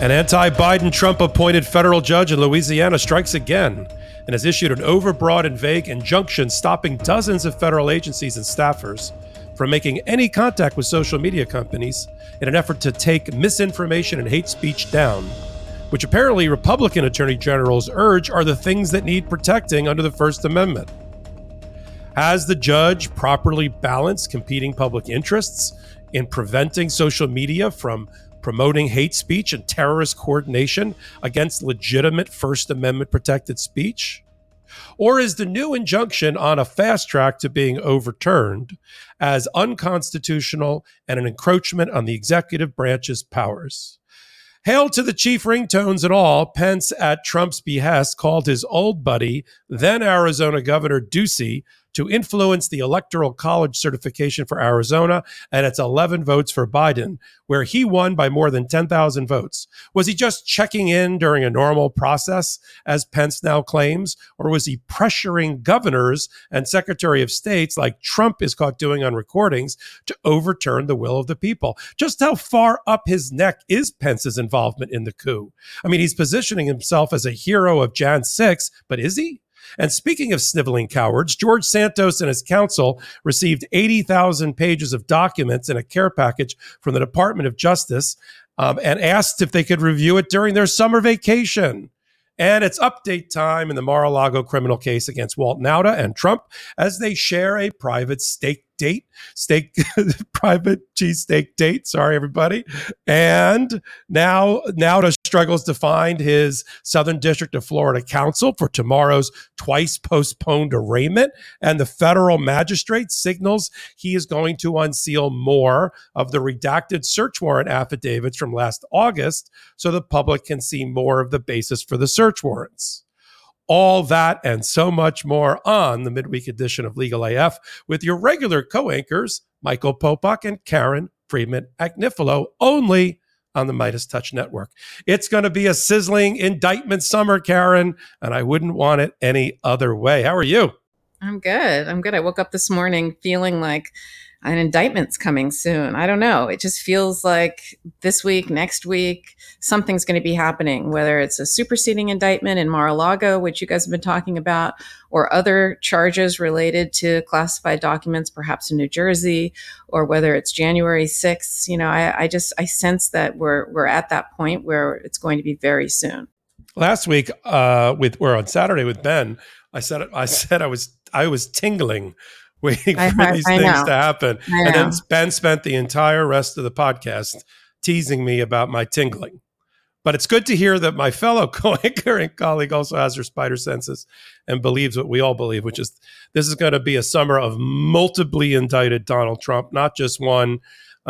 An anti Biden Trump appointed federal judge in Louisiana strikes again and has issued an overbroad and vague injunction stopping dozens of federal agencies and staffers from making any contact with social media companies in an effort to take misinformation and hate speech down, which apparently Republican attorney generals urge are the things that need protecting under the First Amendment. Has the judge properly balanced competing public interests in preventing social media from promoting hate speech and terrorist coordination against legitimate First Amendment protected speech? Or is the new injunction on a fast track to being overturned as unconstitutional and an encroachment on the executive branch's powers? Hail to the chief ringtones and all, Pence at Trump's behest called his old buddy, then Arizona Governor Ducey, to influence the Electoral College certification for Arizona, and it's 11 votes for Biden, where he won by more than 10,000 votes. Was he just checking in during a normal process, as Pence now claims, or was he pressuring governors and Secretary of States, like Trump is caught doing on recordings, to overturn the will of the people? Just how far up his neck is Pence's involvement in the coup? I mean, he's positioning himself as a hero of Jan 6, but is he? And speaking of sniveling cowards, George Santos and his counsel received 80,000 pages of documents in a care package from the Department of Justice um, and asked if they could review it during their summer vacation. And it's update time in the Mar a Lago criminal case against Walt Nauta and Trump as they share a private steak date, steak, private cheesesteak date. Sorry, everybody. And now, Nauta struggles to find his Southern District of Florida counsel for tomorrow's twice postponed arraignment. And the federal magistrate signals he is going to unseal more of the redacted search warrant affidavits from last August so the public can see more of the basis for the search warrants. All that and so much more on the midweek edition of Legal AF with your regular co anchors, Michael Popok and Karen Friedman Agnifilo, only on the Midas Touch Network. It's going to be a sizzling indictment summer, Karen, and I wouldn't want it any other way. How are you? I'm good. I'm good. I woke up this morning feeling like an indictment's coming soon. I don't know. It just feels like this week, next week, something's going to be happening, whether it's a superseding indictment in Mar a Lago, which you guys have been talking about, or other charges related to classified documents, perhaps in New Jersey, or whether it's January 6th. You know, I, I just, I sense that we're, we're at that point where it's going to be very soon. Last week, uh, with, we're on Saturday with Ben, I said, I said I was, I was tingling waiting for I, these I things know. to happen. And then Ben spent the entire rest of the podcast teasing me about my tingling. But it's good to hear that my fellow co-anchor and colleague also has her spider senses and believes what we all believe, which is this is going to be a summer of multiply indicted Donald Trump, not just one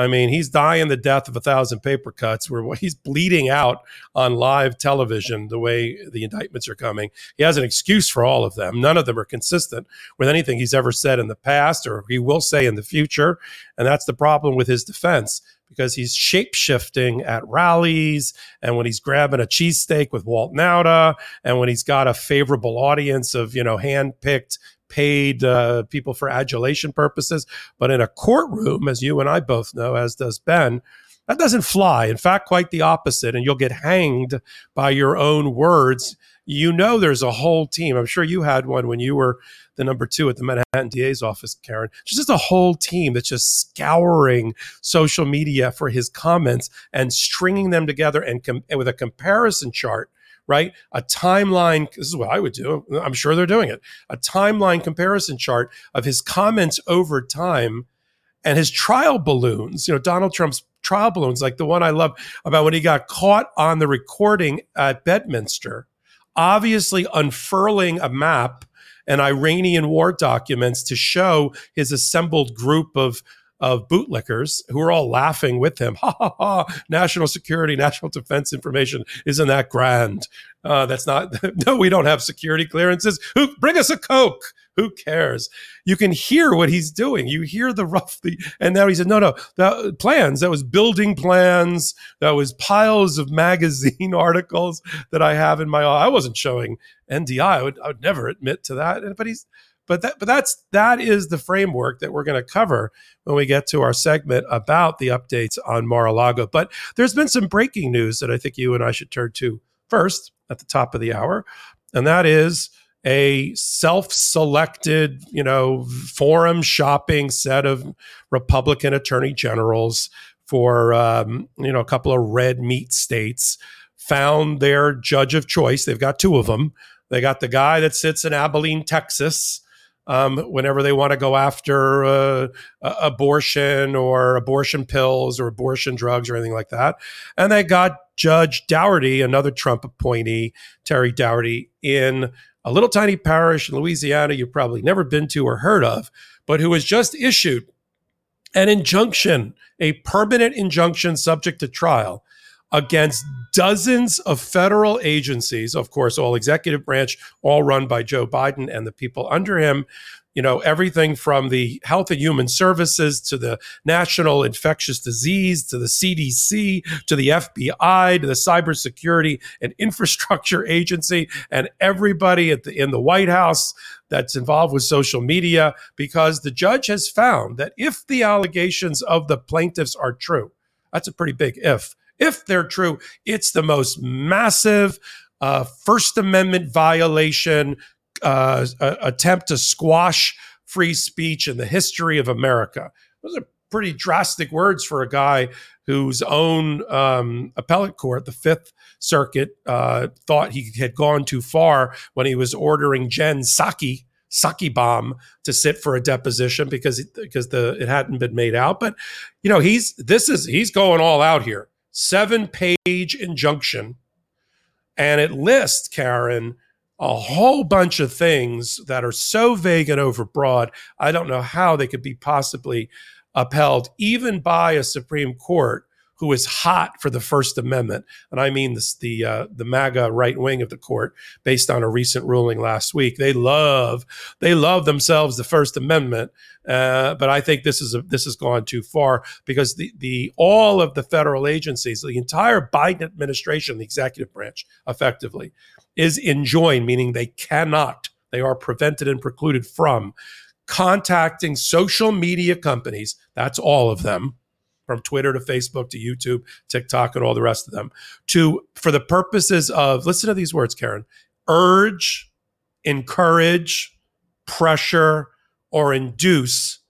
I mean, he's dying the death of a thousand paper cuts where he's bleeding out on live television the way the indictments are coming. He has an excuse for all of them. None of them are consistent with anything he's ever said in the past or he will say in the future. And that's the problem with his defense because he's shape shifting at rallies and when he's grabbing a cheesesteak with Walt Nauta and when he's got a favorable audience of, you know, hand picked paid uh, people for adulation purposes. But in a courtroom, as you and I both know, as does Ben, that doesn't fly. In fact, quite the opposite. And you'll get hanged by your own words. You know, there's a whole team. I'm sure you had one when you were the number two at the Manhattan DA's office, Karen. Just a whole team that's just scouring social media for his comments and stringing them together and, com- and with a comparison chart right? A timeline, this is what I would do. I'm sure they're doing it. A timeline comparison chart of his comments over time and his trial balloons, you know, Donald Trump's trial balloons, like the one I love about when he got caught on the recording at Bedminster, obviously unfurling a map and Iranian war documents to show his assembled group of of bootlickers who are all laughing with him. Ha ha ha! National security, national defense information isn't that grand? Uh, that's not. no, we don't have security clearances. Who bring us a coke? Who cares? You can hear what he's doing. You hear the rough. The, and now he said, no, no, the plans. That was building plans. That was piles of magazine articles that I have in my. I wasn't showing NDI. I would, I would never admit to that. But he's but that but that's that is the framework that we're going to cover when we get to our segment about the updates on Mar-a-Lago. But there's been some breaking news that I think you and I should turn to first at the top of the hour, and that is a self-selected, you know, forum shopping set of Republican attorney generals for um, you know a couple of red meat states found their judge of choice. They've got two of them. They got the guy that sits in Abilene, Texas, um, whenever they want to go after uh, abortion or abortion pills or abortion drugs or anything like that. And they got Judge Daugherty, another Trump appointee, Terry Daugherty, in a little tiny parish in Louisiana you've probably never been to or heard of, but who has just issued an injunction, a permanent injunction subject to trial against dozens of federal agencies, of course, all executive branch, all run by Joe Biden and the people under him. You know, everything from the Health and Human Services to the National Infectious Disease to the CDC to the FBI to the Cybersecurity and Infrastructure Agency and everybody at the, in the White House that's involved with social media because the judge has found that if the allegations of the plaintiffs are true, that's a pretty big if if they're true, it's the most massive uh, First Amendment violation uh, attempt to squash free speech in the history of America. Those are pretty drastic words for a guy whose own um, appellate court, the Fifth Circuit, uh, thought he had gone too far when he was ordering Jen Psaki, Psaki bomb to sit for a deposition because because the it hadn't been made out. But you know he's this is he's going all out here seven page injunction. And it lists, Karen, a whole bunch of things that are so vague and overbroad. I don't know how they could be possibly upheld, even by a Supreme Court who is hot for the First Amendment, and I mean this, the uh, the MAGA right wing of the court, based on a recent ruling last week. They love they love themselves the First Amendment, uh, but I think this is a, this has gone too far because the the all of the federal agencies, the entire Biden administration, the executive branch, effectively, is enjoined, meaning they cannot, they are prevented and precluded from contacting social media companies. That's all of them from Twitter to Facebook to YouTube, TikTok, and all the rest of them, to for the purposes of listen to these words, Karen, urge, encourage, pressure, or induce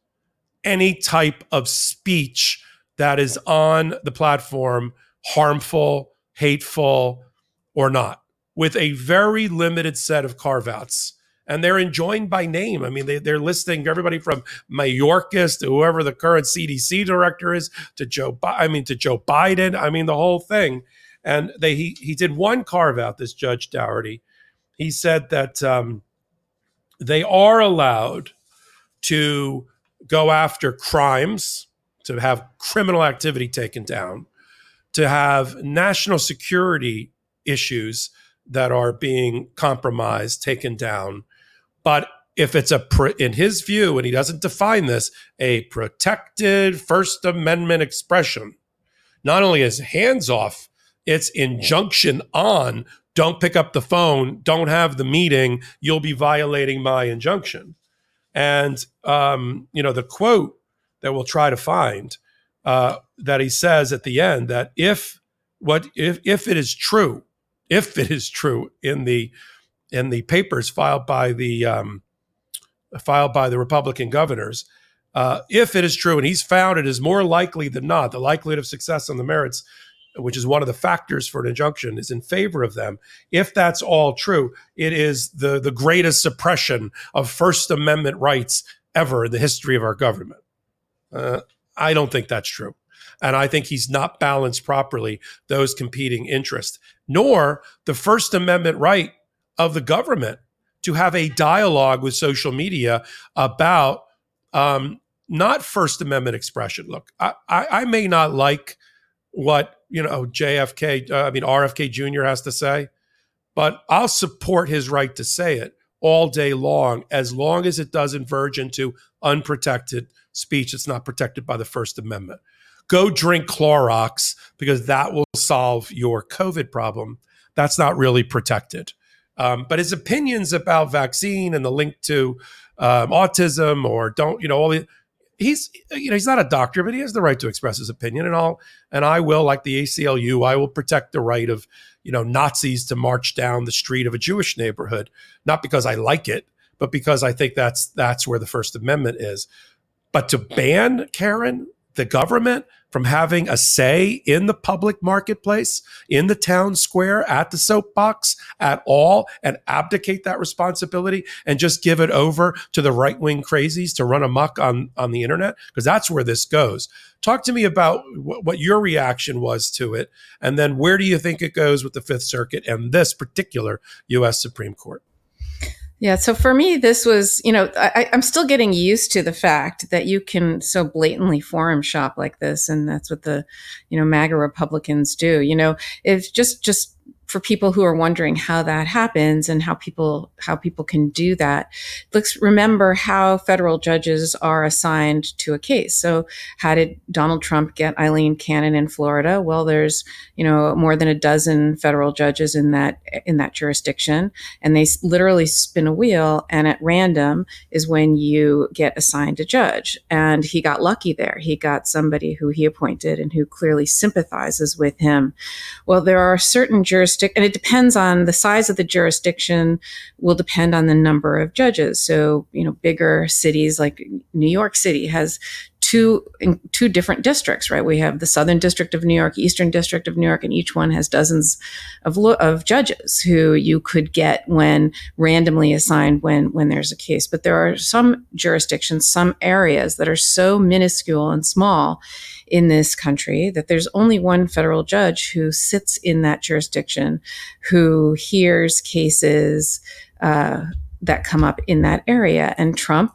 any type of speech that is on the platform harmful, hateful, or not, with a very limited set of carve outs and they're enjoined by name. I mean, they, they're listing everybody from Mayorkas to whoever the current CDC director is to Joe. I mean, to Joe Biden. I mean, the whole thing. And they he he did one carve out. This Judge Daugherty, he said that um, they are allowed to go after crimes, to have criminal activity taken down, to have national security issues that are being compromised taken down but if it's a, in his view, and he doesn't define this, a protected First Amendment expression, not only is hands off, it's injunction on. Don't pick up the phone. Don't have the meeting. You'll be violating my injunction. And um, you know the quote that we'll try to find uh, that he says at the end that if what if if it is true, if it is true in the in the papers filed by the um, filed by the Republican governors, uh, if it is true, and he's found it is more likely than not, the likelihood of success on the merits, which is one of the factors for an injunction, is in favor of them. If that's all true, it is the the greatest suppression of First Amendment rights ever in the history of our government. Uh, I don't think that's true. And I think he's not balanced properly those competing interests, nor the First Amendment right of the government to have a dialogue with social media about um, not First Amendment expression. Look, I, I, I may not like what you know JFK, uh, I mean RFK Jr. has to say, but I'll support his right to say it all day long, as long as it doesn't verge into unprotected speech that's not protected by the First Amendment. Go drink Clorox because that will solve your COVID problem. That's not really protected. Um, but his opinions about vaccine and the link to um, autism or don't, you know, all the, he's, you know, he's not a doctor, but he has the right to express his opinion. And I'll, and I will, like the ACLU, I will protect the right of, you know, Nazis to march down the street of a Jewish neighborhood, not because I like it, but because I think that's that's where the First Amendment is. But to ban Karen, the government, from having a say in the public marketplace, in the town square, at the soapbox at all, and abdicate that responsibility and just give it over to the right wing crazies to run amok on, on the internet? Because that's where this goes. Talk to me about w- what your reaction was to it. And then where do you think it goes with the Fifth Circuit and this particular U.S. Supreme Court? Yeah. So for me, this was, you know, I, am still getting used to the fact that you can so blatantly forum shop like this. And that's what the, you know, MAGA Republicans do. You know, it's just, just for people who are wondering how that happens and how people how people can do that let's remember how federal judges are assigned to a case. So how did donald trump get Aileen Cannon in florida? Well there's you know more than a dozen federal judges in that in that jurisdiction and they literally spin a wheel and at random is when you get assigned a judge. And he got lucky there. He got somebody who he appointed and who clearly sympathizes with him. Well there are certain jurisdictions jurisdiction, and it depends on the size of the jurisdiction, will depend on the number of judges. So, you know, bigger cities like New York City has two two different districts, right? We have the Southern District of New York, Eastern District of New York, and each one has dozens of lo- of judges who you could get when randomly assigned when when there's a case. But there are some jurisdictions, some areas that are so minuscule and small in this country that there's only one federal judge who sits in that jurisdiction who hears cases uh, that come up in that area. And Trump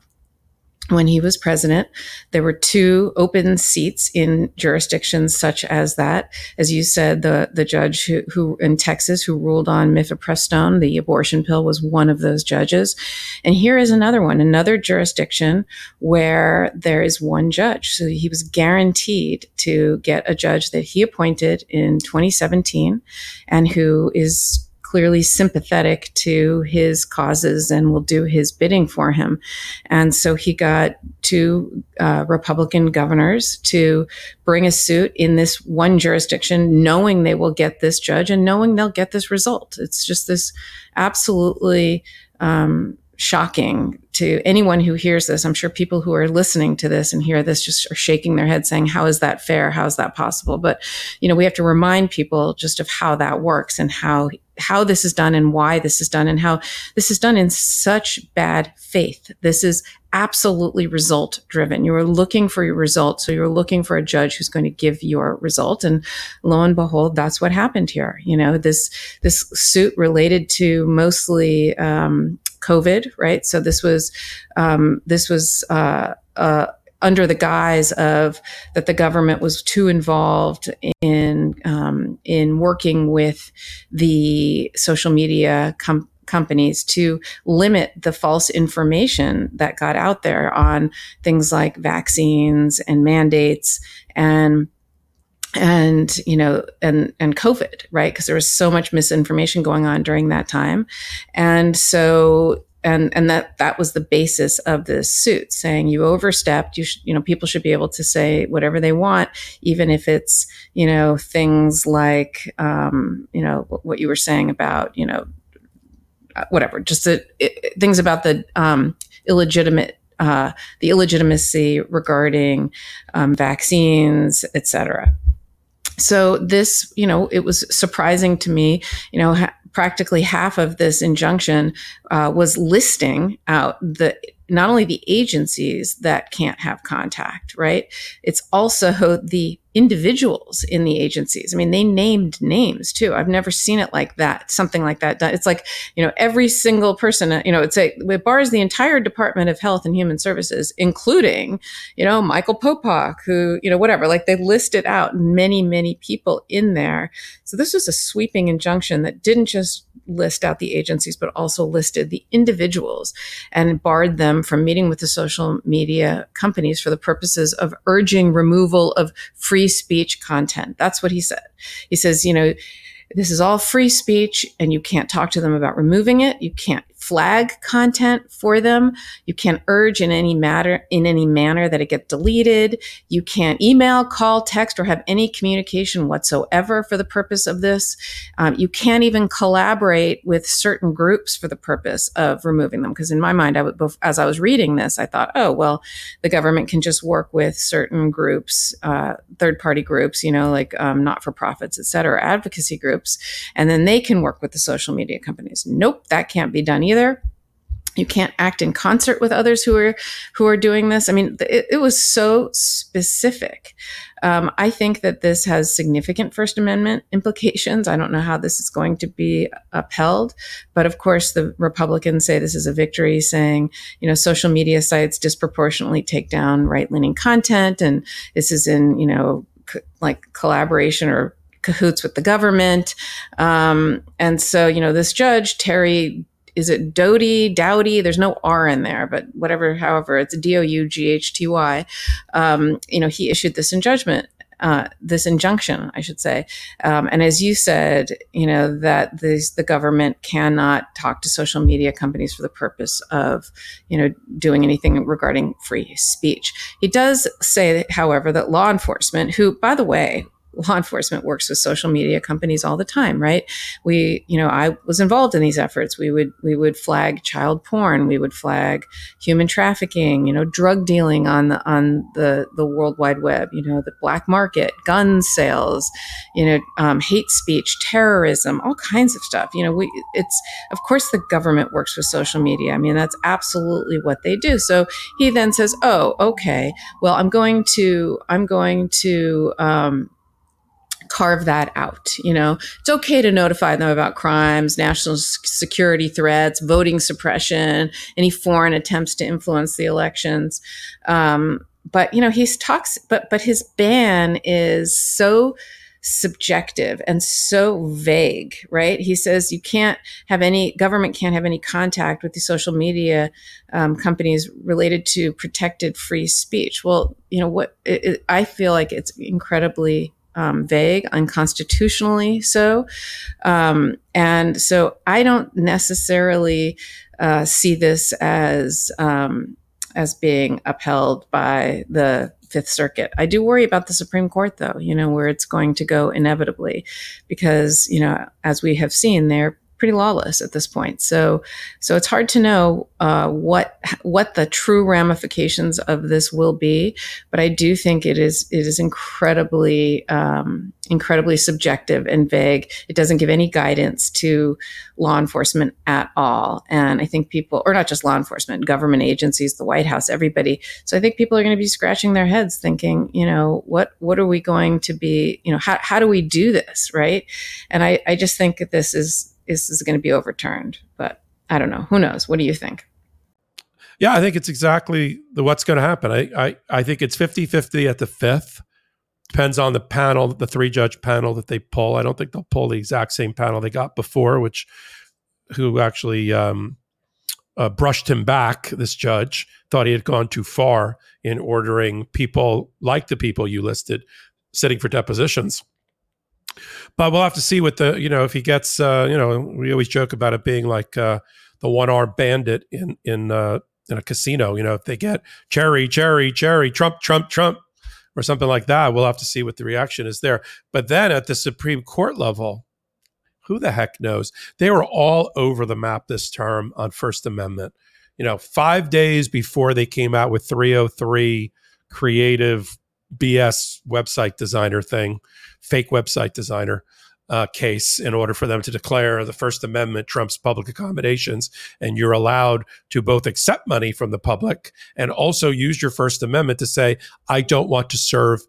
when he was president, there were two open seats in jurisdictions such as that. As you said, the, the judge who, who in Texas who ruled on mifepristone, the abortion pill, was one of those judges. And here is another one, another jurisdiction where there is one judge. So he was guaranteed to get a judge that he appointed in 2017 and who is clearly sympathetic to his causes and will do his bidding for him. And so he got two uh, Republican governors to bring a suit in this one jurisdiction, knowing they will get this judge and knowing they'll get this result. It's just this absolutely um, shocking to anyone who hears this. I'm sure people who are listening to this and hear this just are shaking their head saying, How is that fair? How is that possible? But, you know, we have to remind people just of how that works and how how this is done and why this is done and how this is done in such bad faith. This is absolutely result driven. You are looking for your result. So you're looking for a judge who's going to give your result. And lo and behold, that's what happened here. You know, this, this suit related to mostly, um, COVID, right? So this was um, this was uh, uh, under the guise of that the government was too involved in um, in working with the social media com- companies to limit the false information that got out there on things like vaccines and mandates and and you know and and covid right? Because there was so much misinformation going on during that time. And so and and that that was the basis of this suit saying you overstepped you should you know people should be able to say whatever they want even if it's you know things like um, you know what you were saying about you know uh, whatever just the, it, things about the um, illegitimate uh, the illegitimacy regarding um, vaccines, et cetera. So this, you know, it was surprising to me, you know, ha- practically half of this injunction uh, was listing out the not only the agencies that can't have contact, right? It's also the individuals in the agencies. I mean, they named names too. I've never seen it like that, something like that. It's like, you know, every single person, uh, you know, it's a, it bars the entire Department of Health and Human Services, including, you know, Michael Popok, who, you know, whatever, like they listed out many, many people in there. So this was a sweeping injunction that didn't just list out the agencies, but also listed the individuals and barred them from meeting with the social media companies for the purposes of urging removal of free speech content. That's what he said. He says, you know, this is all free speech and you can't talk to them about removing it. You can't flag content for them. You can't urge in any matter in any manner that it get deleted. You can't email, call, text, or have any communication whatsoever for the purpose of this. Um, you can't even collaborate with certain groups for the purpose of removing them. Because in my mind, I would, as I was reading this, I thought, oh well, the government can just work with certain groups, uh, third party groups, you know, like um, not for profits, et cetera, advocacy groups, and then they can work with the social media companies. Nope, that can't be done either either. You can't act in concert with others who are who are doing this. I mean it, it was so specific. Um, i think that this has significant first amendment implications. I don't know how this is going to be upheld but of course the republicans say this is a victory saying you know social media sites disproportionately take down right-leaning content and this is in you know like collaboration or cahoots with the government. Um, and so you know this judge terry is it Doty, Dowdy? There's no R in there, but whatever, however, it's D O U G H T Y. Um, you know, he issued this in judgment. Uh, this injunction, I should say, um, and as you said, you know that the government cannot talk to social media companies for the purpose of, you know, doing anything regarding free speech. He does say, however, that law enforcement, who, by the way, law enforcement works with social media companies all the time, right? We, you know, I was involved in these efforts. We would we would flag child porn, we would flag human trafficking, you know, drug dealing on the on the the World Wide Web, you know, the black market, gun sales, you know, um, hate speech, terrorism, all kinds of stuff. You know, we it's of course the government works with social media. I mean, that's absolutely what they do. So he then says, "Oh, okay. Well, I'm going to I'm going to um, carve that out. You know, it's okay to notify them about crimes, national security threats, voting suppression, any foreign attempts to influence the elections. Um, but you know, he talks, but but his ban is so subjective and so vague, right? He says you can't have any government can't have any contact with the social media um, companies related to protected free speech. Well, you know what? It, it, I feel like it's incredibly um, vague, unconstitutionally so. Um, and so I don't necessarily uh, see this as um, as being upheld by the Fifth Circuit. I do worry about the Supreme Court, though. You know where it's going to go inevitably, because you know as we have seen, they're pretty lawless at this point. So, so it's hard to know uh, what what the true ramifications of this will be. But I do think it is it is incredibly um, incredibly subjective and vague. It doesn't give any guidance to law enforcement at all. And I think people, or not just law enforcement, government agencies, the White House, everybody. So I think people are going to be scratching their heads, thinking, you know, what what are we going to be? You know, how how do we do this, right? And I I just think that this is is, is going to be overturned. But I don't know. Who knows? What do you think? Yeah, I think it's exactly the what's going to happen. I, I, I think it's 50 50 at the fifth. Depends on the panel, the three judge panel that they pull. I don't think they'll pull the exact same panel they got before, which who actually um, uh, brushed him back. This judge thought he had gone too far in ordering people like the people you listed sitting for depositions but we'll have to see what the you know if he gets uh, you know we always joke about it being like uh, the one armed bandit in in uh, in a casino. You know if they get cherry cherry cherry Trump Trump Trump or something like that, we'll have to see what the reaction is there. But then at the Supreme Court level, who the heck knows? They were all over the map this term on First Amendment. You know, five days before they came out with 303 creative BS website designer thing fake website designer uh, case in order for them to declare the First Amendment trumps public accommodations. And you're allowed to both accept money from the public and also use your First Amendment to say, I don't want to serve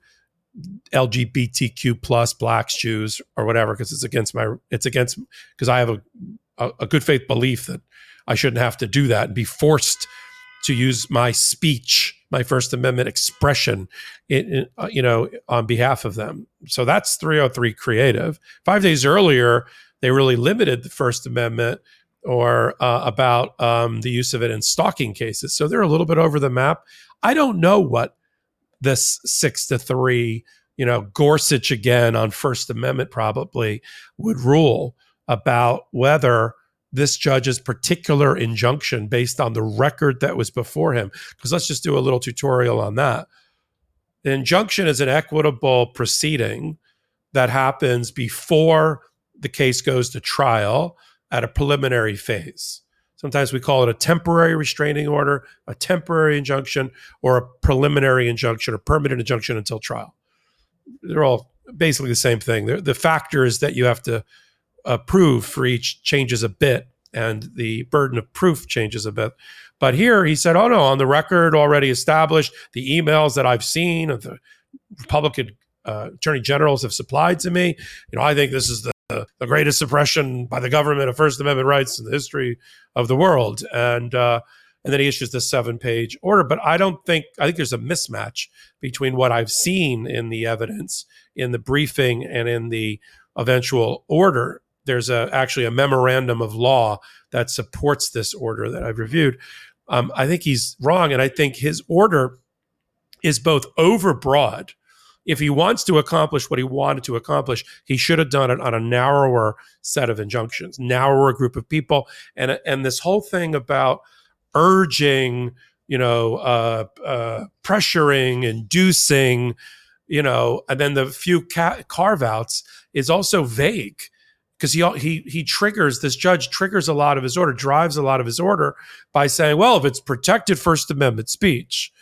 LGBTQ plus blacks, Jews, or whatever, because it's against my it's against because I have a, a, a good faith belief that I shouldn't have to do that and be forced to use my speech, my First Amendment expression, in, in, uh, you know, on behalf of them. So that's 303 creative. Five days earlier, they really limited the First Amendment or uh, about um, the use of it in stalking cases. So they're a little bit over the map. I don't know what this six to three, you know, Gorsuch again on First Amendment probably would rule about whether this judge's particular injunction based on the record that was before him. Because let's just do a little tutorial on that. Injunction is an equitable proceeding that happens before the case goes to trial at a preliminary phase. Sometimes we call it a temporary restraining order, a temporary injunction, or a preliminary injunction or permanent injunction until trial. They're all basically the same thing. They're, the factors that you have to approve for each changes a bit, and the burden of proof changes a bit. But here he said, oh no, on the record already established, the emails that I've seen of the Republican uh, attorney generals have supplied to me, you know, I think this is the, the greatest suppression by the government of First Amendment rights in the history of the world. And uh, and then he issues this seven page order. But I don't think I think there's a mismatch between what I've seen in the evidence, in the briefing, and in the eventual order. There's a actually a memorandum of law that supports this order that I've reviewed. Um, I think he's wrong, and I think his order is both overbroad. If he wants to accomplish what he wanted to accomplish, he should have done it on a narrower set of injunctions, narrower group of people, and and this whole thing about urging, you know, uh, uh, pressuring, inducing, you know, and then the few ca- carve outs is also vague because he he he triggers this judge triggers a lot of his order, drives a lot of his order by saying, well, if it's protected First Amendment speech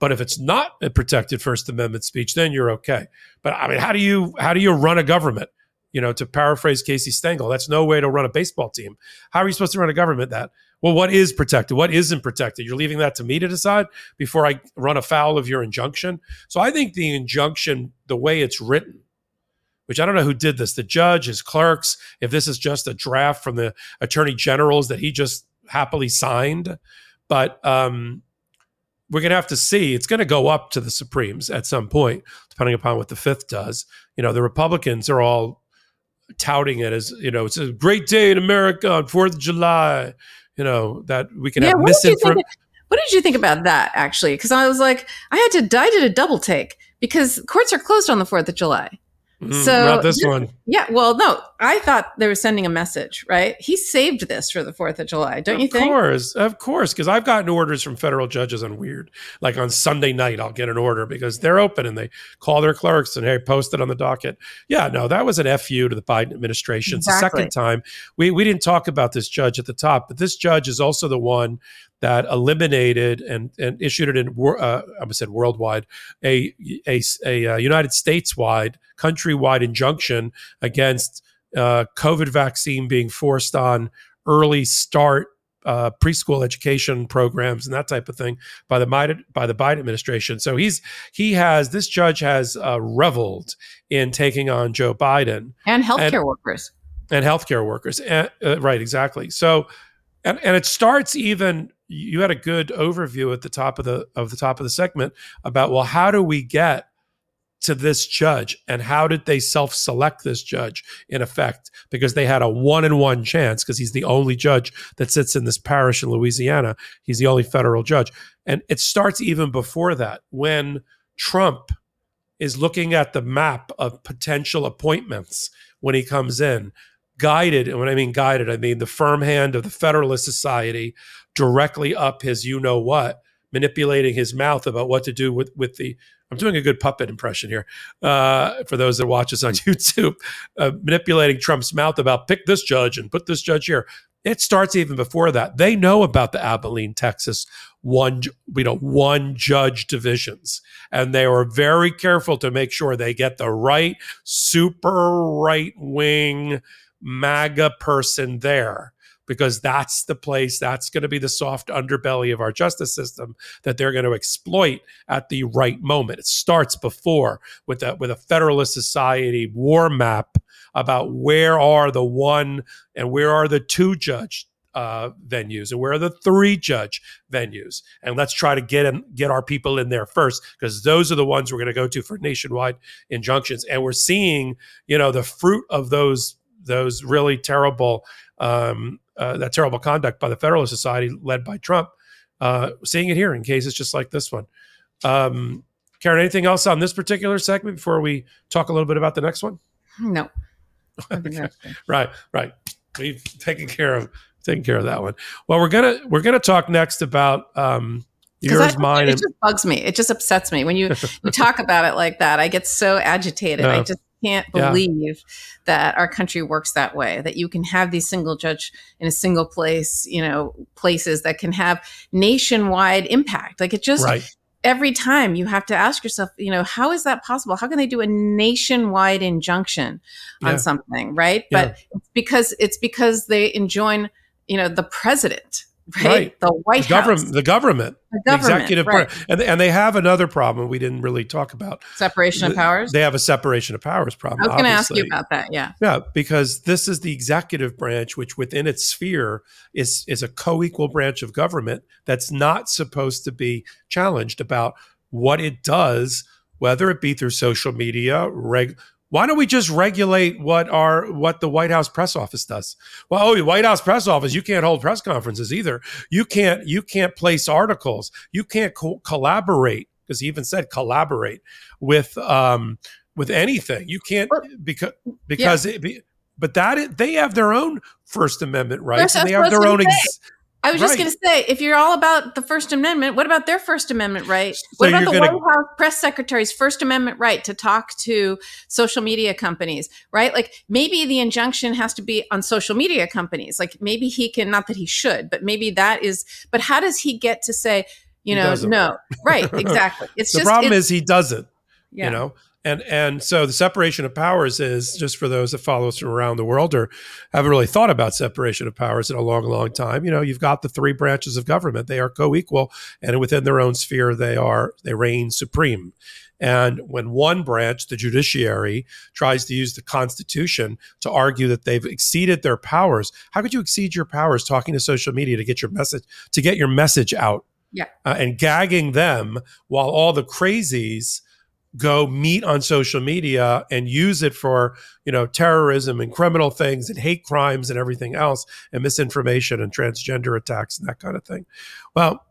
but if it's not a protected First Amendment speech, then you're okay. But I mean, how do you how do you run a government? You know, to paraphrase Casey Stengel, that's no way to run a baseball team. How are you supposed to run a government that? Well, what is protected? What isn't protected? You're leaving that to me to decide before I run afoul of your injunction. So I think the injunction, the way it's written, which I don't know who did this, the judge, his clerks, if this is just a draft from the attorney generals that he just happily signed. But um, we're going to have to see. It's going to go up to the Supremes at some point, depending upon what the fifth does. You know, the Republicans are all touting it as, you know, it's a great day in America on 4th of July, you know, that we can yeah, have misinformation. What did you think about that, actually? Because I was like, I had to, I did a double take because courts are closed on the 4th of July. Mm, so not this one. Yeah, well, no, I thought they were sending a message, right? He saved this for the Fourth of July, don't of you think? Of course, of course, because I've gotten orders from federal judges on weird, like on Sunday night, I'll get an order because they're open and they call their clerks and hey, post it on the docket. Yeah, no, that was an fu to the Biden administration. Exactly. It's the second time we we didn't talk about this judge at the top, but this judge is also the one that eliminated and, and issued it in uh, I said worldwide a a, a, a uh, United States wide countrywide injunction against uh, COVID vaccine being forced on early start uh, preschool education programs and that type of thing by the Biden by the Biden administration. So he's he has this judge has uh, reveled in taking on Joe Biden and healthcare and, workers and healthcare workers. And, uh, right, exactly. So and and it starts even you had a good overview at the top of the of the top of the segment about well how do we get to this judge and how did they self-select this judge in effect? Because they had a one in one chance because he's the only judge that sits in this parish in Louisiana. He's the only federal judge. And it starts even before that when Trump is looking at the map of potential appointments when he comes in guided, and when I mean guided, I mean the firm hand of the Federalist Society directly up his you know what, manipulating his mouth about what to do with with the. I'm doing a good puppet impression here uh, for those that watch us on YouTube, uh, manipulating Trump's mouth about pick this judge and put this judge here. It starts even before that. They know about the Abilene, Texas one, you know, one judge divisions, and they were very careful to make sure they get the right super right wing MAGA person there because that's the place that's going to be the soft underbelly of our justice system that they're going to exploit at the right moment. It starts before with a with a federalist society war map about where are the one and where are the two judge uh, venues and where are the three judge venues and let's try to get in, get our people in there first because those are the ones we're going to go to for nationwide injunctions and we're seeing you know the fruit of those those really terrible um, uh, that terrible conduct by the Federalist Society led by Trump uh, seeing it here in cases just like this one um, Karen anything else on this particular segment before we talk a little bit about the next one no okay. right right we've taken care of taking care of that one. Well, we're gonna we're gonna talk next about um, yours, I, mine. It and- just bugs me. It just upsets me when you you talk about it like that. I get so agitated. No. I just can't Yeah. believe that our country works that way. That you can have these single judge in a single place, you know, places that can have nationwide impact. Like it just right. every time you have to ask yourself, you know, how is that possible? How can they do a nationwide injunction on Yeah. something, right? Yeah. But it's because it's because they enjoin, you know, the president, right? Right. The White The House, government, the government, the the government, executive, right. branch. and and they have another problem we didn't really talk about. separation of powers. They have a separation of powers problem. I was going to ask you about that. Yeah. Yeah, because this is the executive branch, which within its sphere is is a co-equal branch of government that's not supposed to be challenged about what it does, whether it be through social media, reg. Why don't we just regulate what our what the White House press office does? Well, oh, the White House press office, you can't hold press conferences either. You can't you can't place articles. You can't co- collaborate because he even said collaborate with um with anything. You can't because because it be, but that they have their own First Amendment rights and they have their own. Ex- I was just Right. going to say, if you're all about the First Amendment, what about their First Amendment right? So what about the gonna- White House press secretary's First Amendment right to talk to social media companies, right? Like maybe the injunction has to be on social media companies. Like maybe he can, not that he should, but maybe that is, but how does he get to say, you know, no, right, exactly. It's the just, problem it's- is he doesn't. yeah. you know and and so the separation of powers is just for those that follow us from around the world or haven't really thought about separation of powers in a long long time you know you've got the three branches of government. They are co-equal and within their own sphere they are they reign supreme. And when one branch the judiciary tries to use the constitution to argue that they've exceeded their powers how could you exceed your powers talking to social media to get your message to get your message out? Yeah. uh, and gagging them while all the crazies go meet on social media and use it for you know terrorism and criminal things and hate crimes and everything else and misinformation and transgender attacks and that kind of thing. Well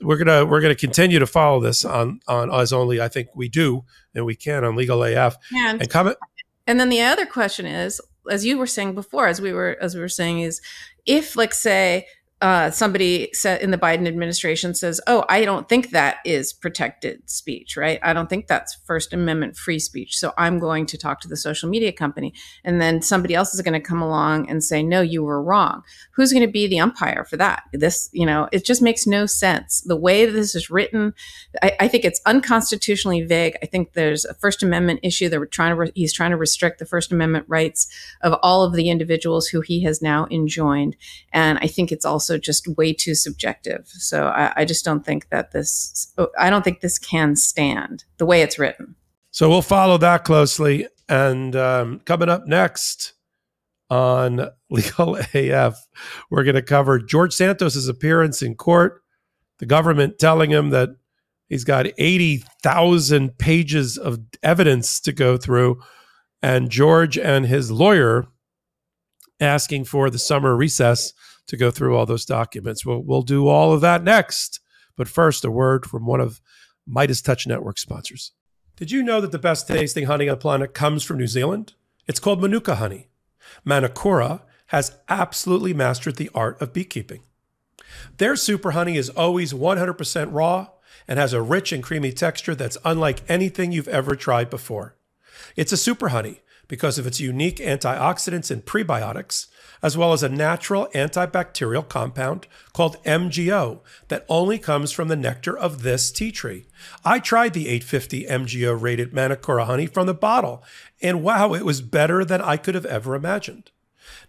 we're gonna we're gonna continue to follow this on on us only. I think we do and we can on legal af And and comment. And then the other question is, as you were saying before, as we were as we were saying, is if, like, say, uh, somebody said in the Biden administration says, "Oh, I don't think that is protected speech, right? I don't think that's First Amendment free speech. So I'm going to talk to the social media company." And then somebody else is going to come along and say, "No, you were wrong." Who's going to be the umpire for that? This, you know, it just makes no sense. The way this is written, I, I think it's unconstitutionally vague. I think there's a First Amendment issue that we're trying to re- he's trying to restrict the First Amendment rights of all of the individuals who he has now enjoined, and I think it's also just way too subjective. So I, I just don't think that this I don't think this can stand the way it's written. So we'll follow that closely. And um, coming up next on Legal AF, we're going to cover George Santos's appearance in court, the government telling him that he's got 80,000 pages of evidence to go through, and George and his lawyer asking for the summer recess to go through all those documents. We'll, we'll do all of that next. But first, a word from one of Midas Touch Network sponsors. Did you know that the best tasting honey on the planet comes from New Zealand? It's called Manuka honey. Manukora has absolutely mastered the art of beekeeping. Their super honey is always 100% raw and has a rich and creamy texture that's unlike anything you've ever tried before. It's a super honey because of its unique antioxidants and prebiotics, as well as a natural antibacterial compound called MGO that only comes from the nectar of this tea tree. I tried the 850 MGO rated Manukora honey from the bottle, and wow, it was better than I could have ever imagined.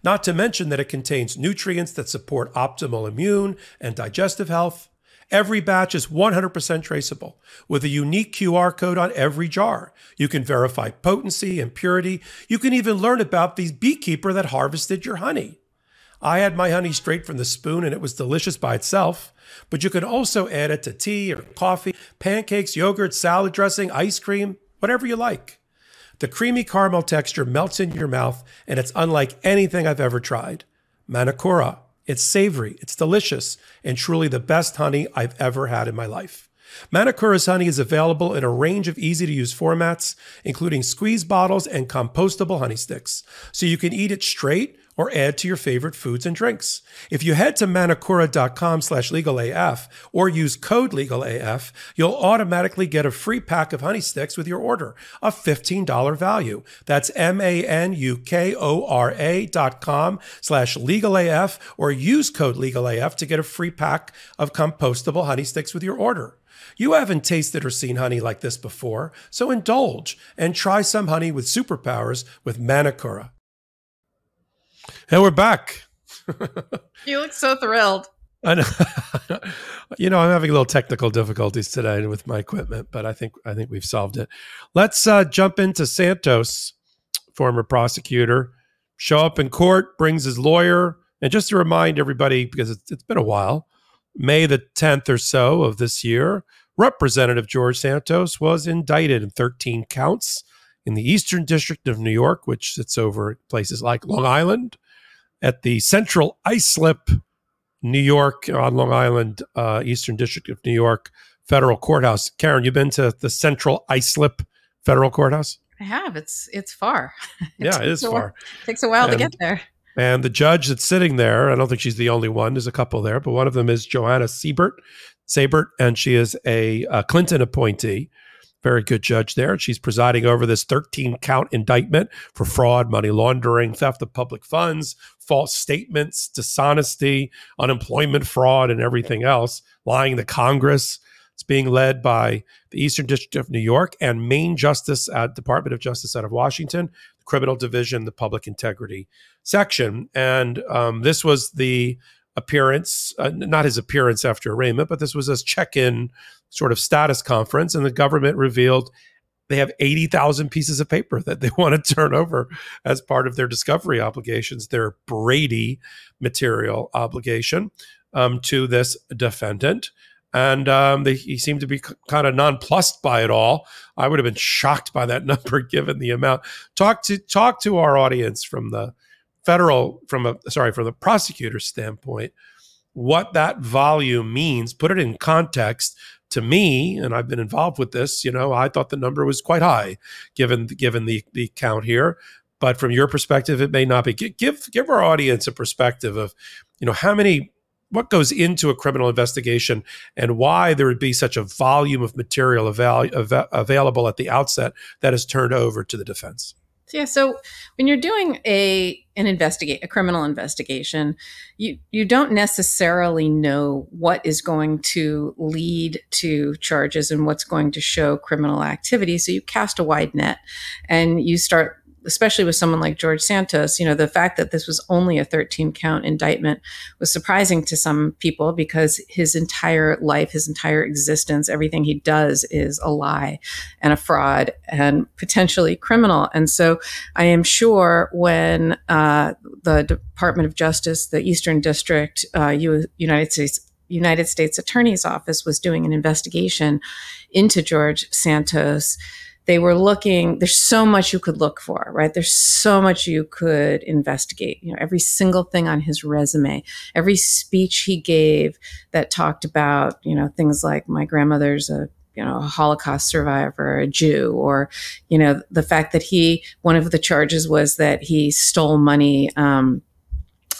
Not to mention that it contains nutrients that support optimal immune and digestive health. Every batch is 100% traceable with a unique QR code on every jar. You can verify potency and purity. You can even learn about the beekeeper that harvested your honey. I had my honey straight from the spoon and it was delicious by itself, but you can also add it to tea or coffee, pancakes, yogurt, salad dressing, ice cream, whatever you like. The creamy caramel texture melts in your mouth and it's unlike anything I've ever tried. Manukora. It's savory, it's delicious, and truly the best honey I've ever had in my life. Manukora's honey is available in a range of easy to use formats, including squeeze bottles and compostable honey sticks, so you can eat it straight or add to your favorite foods and drinks. If you head to manukora.com slash legalaf or use code legalaf, you'll automatically get a free pack of honey sticks with your order, a $15 value. That's M-A-N-U-K-O-R-A dot com slash legalaf or use code legalaf to get a free pack of compostable honey sticks with your order. You haven't tasted or seen honey like this before, so indulge and try some honey with superpowers with Manukora. And we're back. you look so thrilled. I know. you know, I'm having a little technical difficulties today with my equipment, but I think I think we've solved it. Let's uh, jump into Santos, former prosecutor, show up in court, brings his lawyer, and just to remind everybody, because it's, it's been a while, May the 10th or so of this year, Representative George Santos was indicted in 13 counts in the Eastern District of New York, which sits over places like Long Island, at the Central Islip, New York, on Long Island, uh, Eastern District of New York Federal Courthouse. Karen, you've been to the Central Islip Federal Courthouse? I have. It's it's far. It yeah, it is far. While, takes a while and, to get there. And the judge that's sitting there, I don't think she's the only one. There's a couple there, but one of them is Joanna Seybert, Sabert, and she is a, a Clinton appointee very good judge there. She's presiding over this 13 count indictment for fraud, money laundering, theft of public funds, false statements, dishonesty, unemployment fraud, and everything else, lying to Congress. It's being led by the Eastern District of New York and Main Justice at Department of Justice out of Washington, the Criminal Division, the Public Integrity Section. And um, this was the appearance, uh, not his appearance after arraignment, but this was his check in sort of status conference. And the government revealed they have 80,000 pieces of paper that they want to turn over as part of their discovery obligations, their Brady material obligation um, to this defendant. And um, they, he seemed to be c- kind of nonplussed by it all. I would have been shocked by that number given the amount. Talk to talk to our audience from the federal from a sorry from the prosecutor's standpoint what that volume means put it in context to me and i've been involved with this you know i thought the number was quite high given given the the count here. But from your perspective it may not be. Give give our audience a perspective of you know how many what goes into a criminal investigation and why there would be such a volume of material avail- av- available at the outset that is turned over to the defense yeah. So when you're doing a an investigate a criminal investigation, you you don't necessarily know what is going to lead to charges and what's going to show criminal activity. So you cast a wide net, and you start especially with someone like George Santos, you know, the fact that this was only a 13 count indictment was surprising to some people because his entire life, his entire existence, everything he does is a lie and a fraud and potentially criminal. And so I am sure when uh, the Department of Justice, the Eastern District, uh, United States United States Attorney's Office was doing an investigation into George Santos they were looking there's so much you could look for right? There's so much you could investigate you know every single thing on his resume every speech he gave that talked about you know things like my grandmother's a you know a holocaust survivor a jew or you know the fact that he one of the charges was that he stole money um,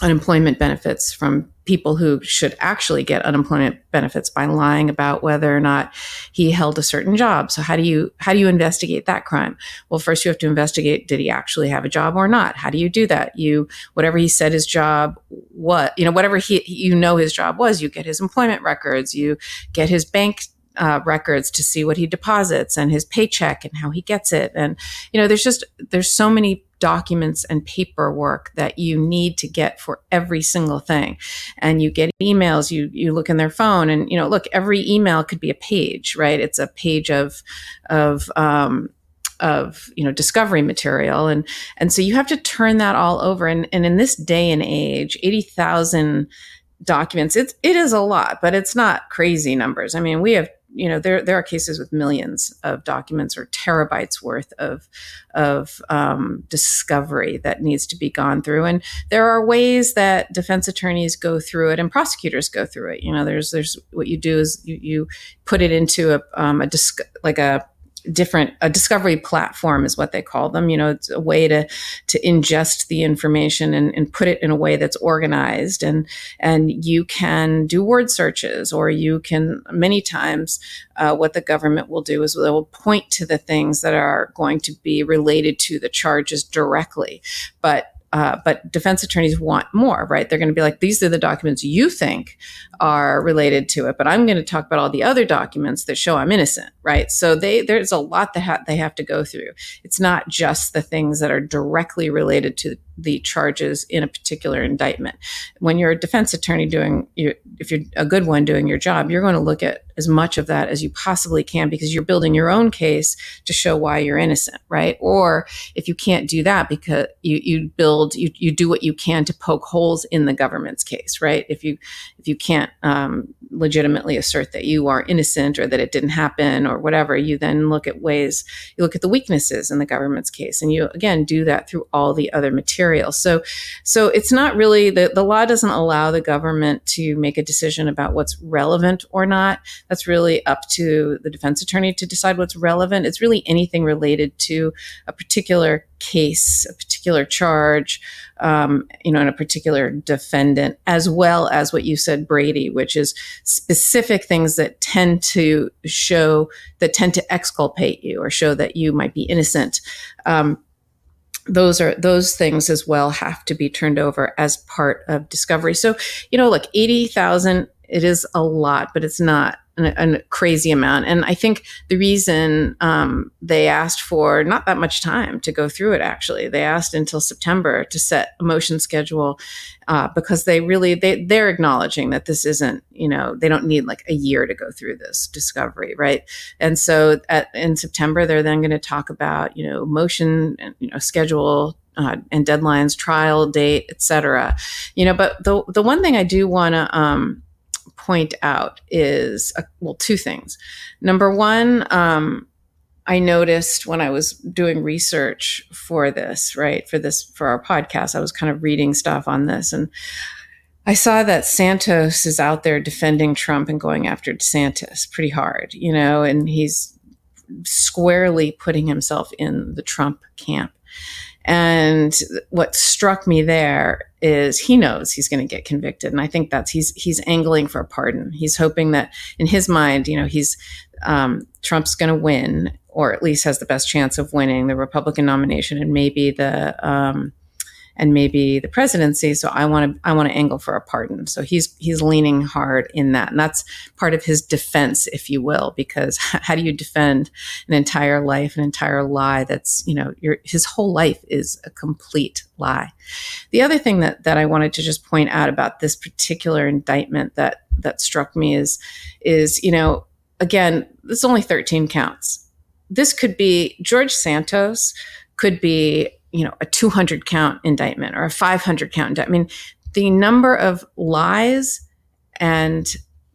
unemployment benefits from people who should actually get unemployment benefits by lying about whether or not he held a certain job. So how do you how do you investigate that crime? Well, first you have to investigate did he actually have a job or not? How do you do that? You whatever he said his job what, you know, whatever he you know his job was, you get his employment records, you get his bank uh, records to see what he deposits and his paycheck and how he gets it. And, you know, there's just, there's so many documents and paperwork that you need to get for every single thing. And you get emails, you, you look in their phone and, you know, look, every email could be a page, right? It's a page of, of, um, of you know discovery material and and so you have to turn that all over and and in this day and age 80,000 documents it's it is a lot but it's not crazy numbers i mean we have you know there there are cases with millions of documents or terabytes worth of of um, discovery that needs to be gone through. And there are ways that defense attorneys go through it and prosecutors go through it. You know there's there's what you do is you, you put it into a um, a disc, like a different a discovery platform is what they call them. You know it's a way to to ingest the information and, and put it in a way that's organized. And and you can do word searches or you can many times uh, what the government will do is they will point to the things that are going to be related to the charges directly. But uh, but defense attorneys want more, right? They're going to be like, these are the documents you think are related to it, but I'm going to talk about all the other documents that show I'm innocent, right? So they there's a lot that ha- they have to go through. It's not just the things that are directly related to the charges in a particular indictment. When you're a defense attorney doing, your, if you're a good one doing your job, you're going to look at as much of that as you possibly can because you're building your own case to show why you're innocent, right? Or if you can't do that because you, you build, you, you do what you can to poke holes in the government's case, right? If you, if you can't um, legitimately assert that you are innocent or that it didn't happen or whatever, you then look at ways, you look at the weaknesses in the government's case and you again do that through all the other material. So, so it's not really the, the law doesn't allow the government to make a decision about what's relevant or not. That's really up to the defense attorney to decide what's relevant. It's really anything related to a particular case, a particular charge, um, you know, in a particular defendant, as well as what you said, Brady, which is specific things that tend to show, that tend to exculpate you or show that you might be innocent. Um, those are those things as well have to be turned over as part of discovery. So, you know, like 80,000 it is a lot, but it's not a crazy amount. And I think the reason um, they asked for not that much time to go through it, actually, they asked until September to set a motion schedule uh, because they really they they're acknowledging that this isn't you know they don't need like a year to go through this discovery, right? And so at, in September they're then going to talk about you know motion and you know schedule uh, and deadlines, trial date, etc. You know, but the the one thing I do want to um, point out is well, two things. Number one, um, I noticed when I was doing research for this, right, for this for our podcast, I was kind of reading stuff on this, and I saw that Santos is out there defending Trump and going after DeSantis pretty hard, you know, and he's squarely putting himself in the Trump camp. And what struck me there is he knows he's going to get convicted, and I think that's he's he's angling for a pardon. He's hoping that in his mind, you know, he's um, Trump's going to win, or at least has the best chance of winning the Republican nomination, and maybe the um, and maybe the presidency. So I want to I want to angle for a pardon. So he's he's leaning hard in that, and that's part of his defense, if you will, because how do you defend an entire life, an entire lie? That's you know your his whole life is a complete lie. The other thing that that I wanted to just point out about this particular indictment that that struck me is is you know again this only 13 counts. This could be George Santos could be you know, a 200 count indictment or a 500 count indictment. I mean, the number of lies and,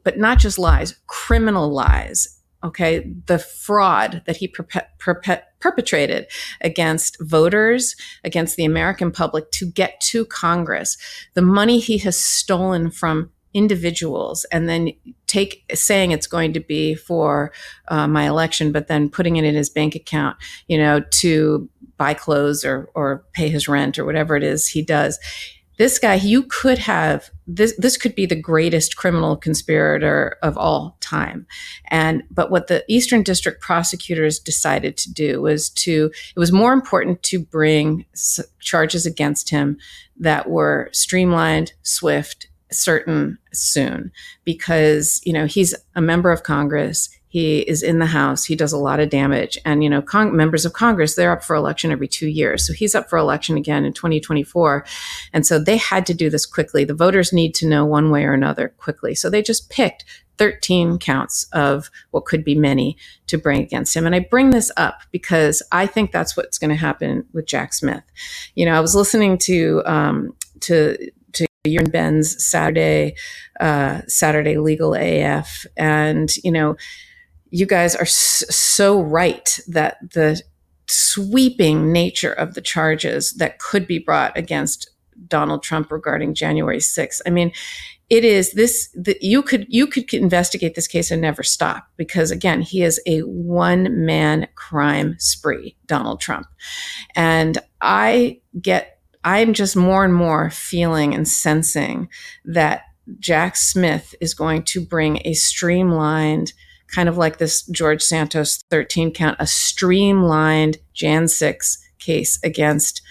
but not just lies, criminal lies. Okay. The fraud that he perpe- perpe- perpetrated against voters, against the American public to get to Congress, the money he has stolen from individuals and then take saying it's going to be for uh, my election but then putting it in his bank account you know to buy clothes or or pay his rent or whatever it is he does. This guy you could have this this could be the greatest criminal conspirator of all time. And but what the eastern district prosecutors decided to do was to it was more important to bring charges against him that were streamlined swift certain soon. Because you know he's a member of congress He is in the House. He does a lot of damage. And, you know, con- members of Congress, they're up for election every two years. So he's up for election again in 2024. And so they had to do this quickly. The voters need to know one way or another quickly. So they just picked 13 counts of what could be many to bring against him. And I bring this up because I think that's what's going to happen with Jack Smith. You know, I was listening to, um, to, to you and Ben's Saturday, uh, Saturday Legal AF, and you know, you guys are s- so right that the sweeping nature of the charges that could be brought against Donald Trump regarding January 6th. I mean, it is this that you could you could investigate this case and never stop because again he is a one man crime spree donald trump and i get i'm just more and more feeling and sensing that jack smith is going to bring a streamlined kind of like this George Santos 13 count, a streamlined Jan 6 case against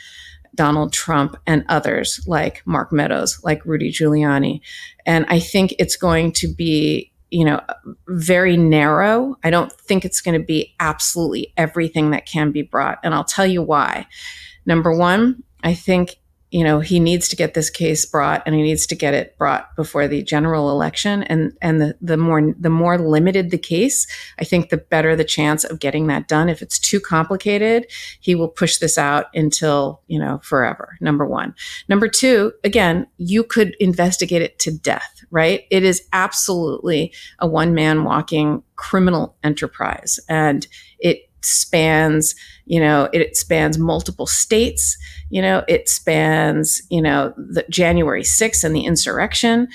Donald Trump and others like Mark Meadows, like Rudy Giuliani. And I think it's going to be, you know, very narrow. I don't think it's going to be absolutely everything that can be brought. And I'll tell you why. Number one, I think you know he needs to get this case brought and he needs to get it brought before the general election. And and the, the more the more limited the case i think the better the chance of getting that done. If it's too complicated he will push this out until you know forever number one. Number two again you could investigate it to death right? It is absolutely a one man walking criminal enterprise. And it spans you know it spans multiple states you know it spans you know the january 6th and the insurrection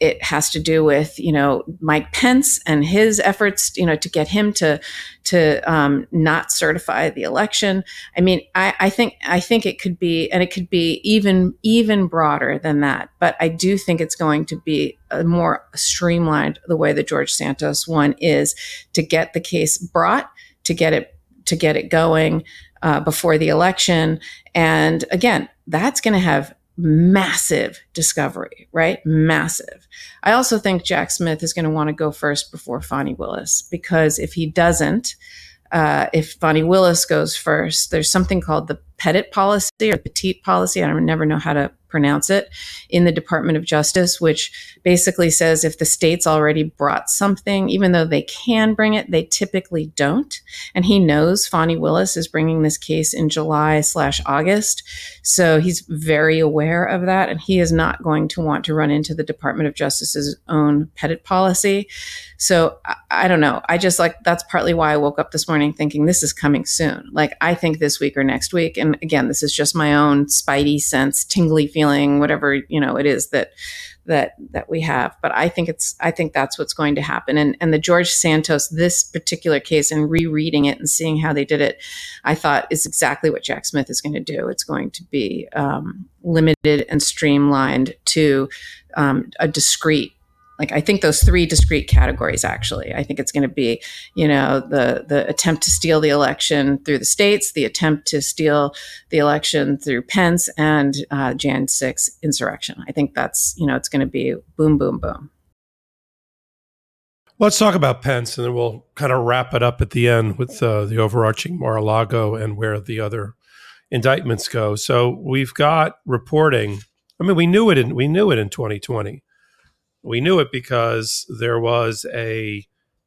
it has to do with you know Mike Pence and his efforts you know to get him to to um, not certify the election. I mean, I, I think I think it could be, and it could be even even broader than that. But I do think it's going to be more streamlined the way the George Santos one is to get the case brought to get it to get it going uh, before the election. And again, that's going to have massive discovery, right? Massive. I also think Jack Smith is going to want to go first before Fani Willis because if he doesn't, uh, if Fani Willis goes first, there's something called the Petit policy or Petite policy. I never know how to pronounce it in the Department of Justice, which basically says if the state's already brought something, even though they can bring it, they typically don't. And he knows Fani Willis is bringing this case in July slash August. So he's very aware of that. And he is not going to want to run into the Department of Justice's own petit policy. So I, I don't know. I just like that's partly why I woke up this morning thinking this is coming soon. Like I think this week or next week. And again, this is just my own spidey sense, tingly feeling, whatever, you know, it is that that that we have. But i think it's i think that's what's going to happen. And and the george santos this particular case and rereading it and seeing how they did it i thought is exactly what jack smith is going to do. It's going to be um, limited and streamlined to um, a discrete like i think those three discrete categories actually i think it's going to be you know the the attempt to steal the election through the states the attempt to steal the election through pence and uh, jan 6 insurrection i think that's you know it's going to be boom boom boom Let's talk about Pence, and then we'll kind of wrap it up at the end with uh, the overarching Mar-a-Lago and where the other indictments go. So we've got reporting. I mean, we knew it in we knew it in 2020 we knew it because there was a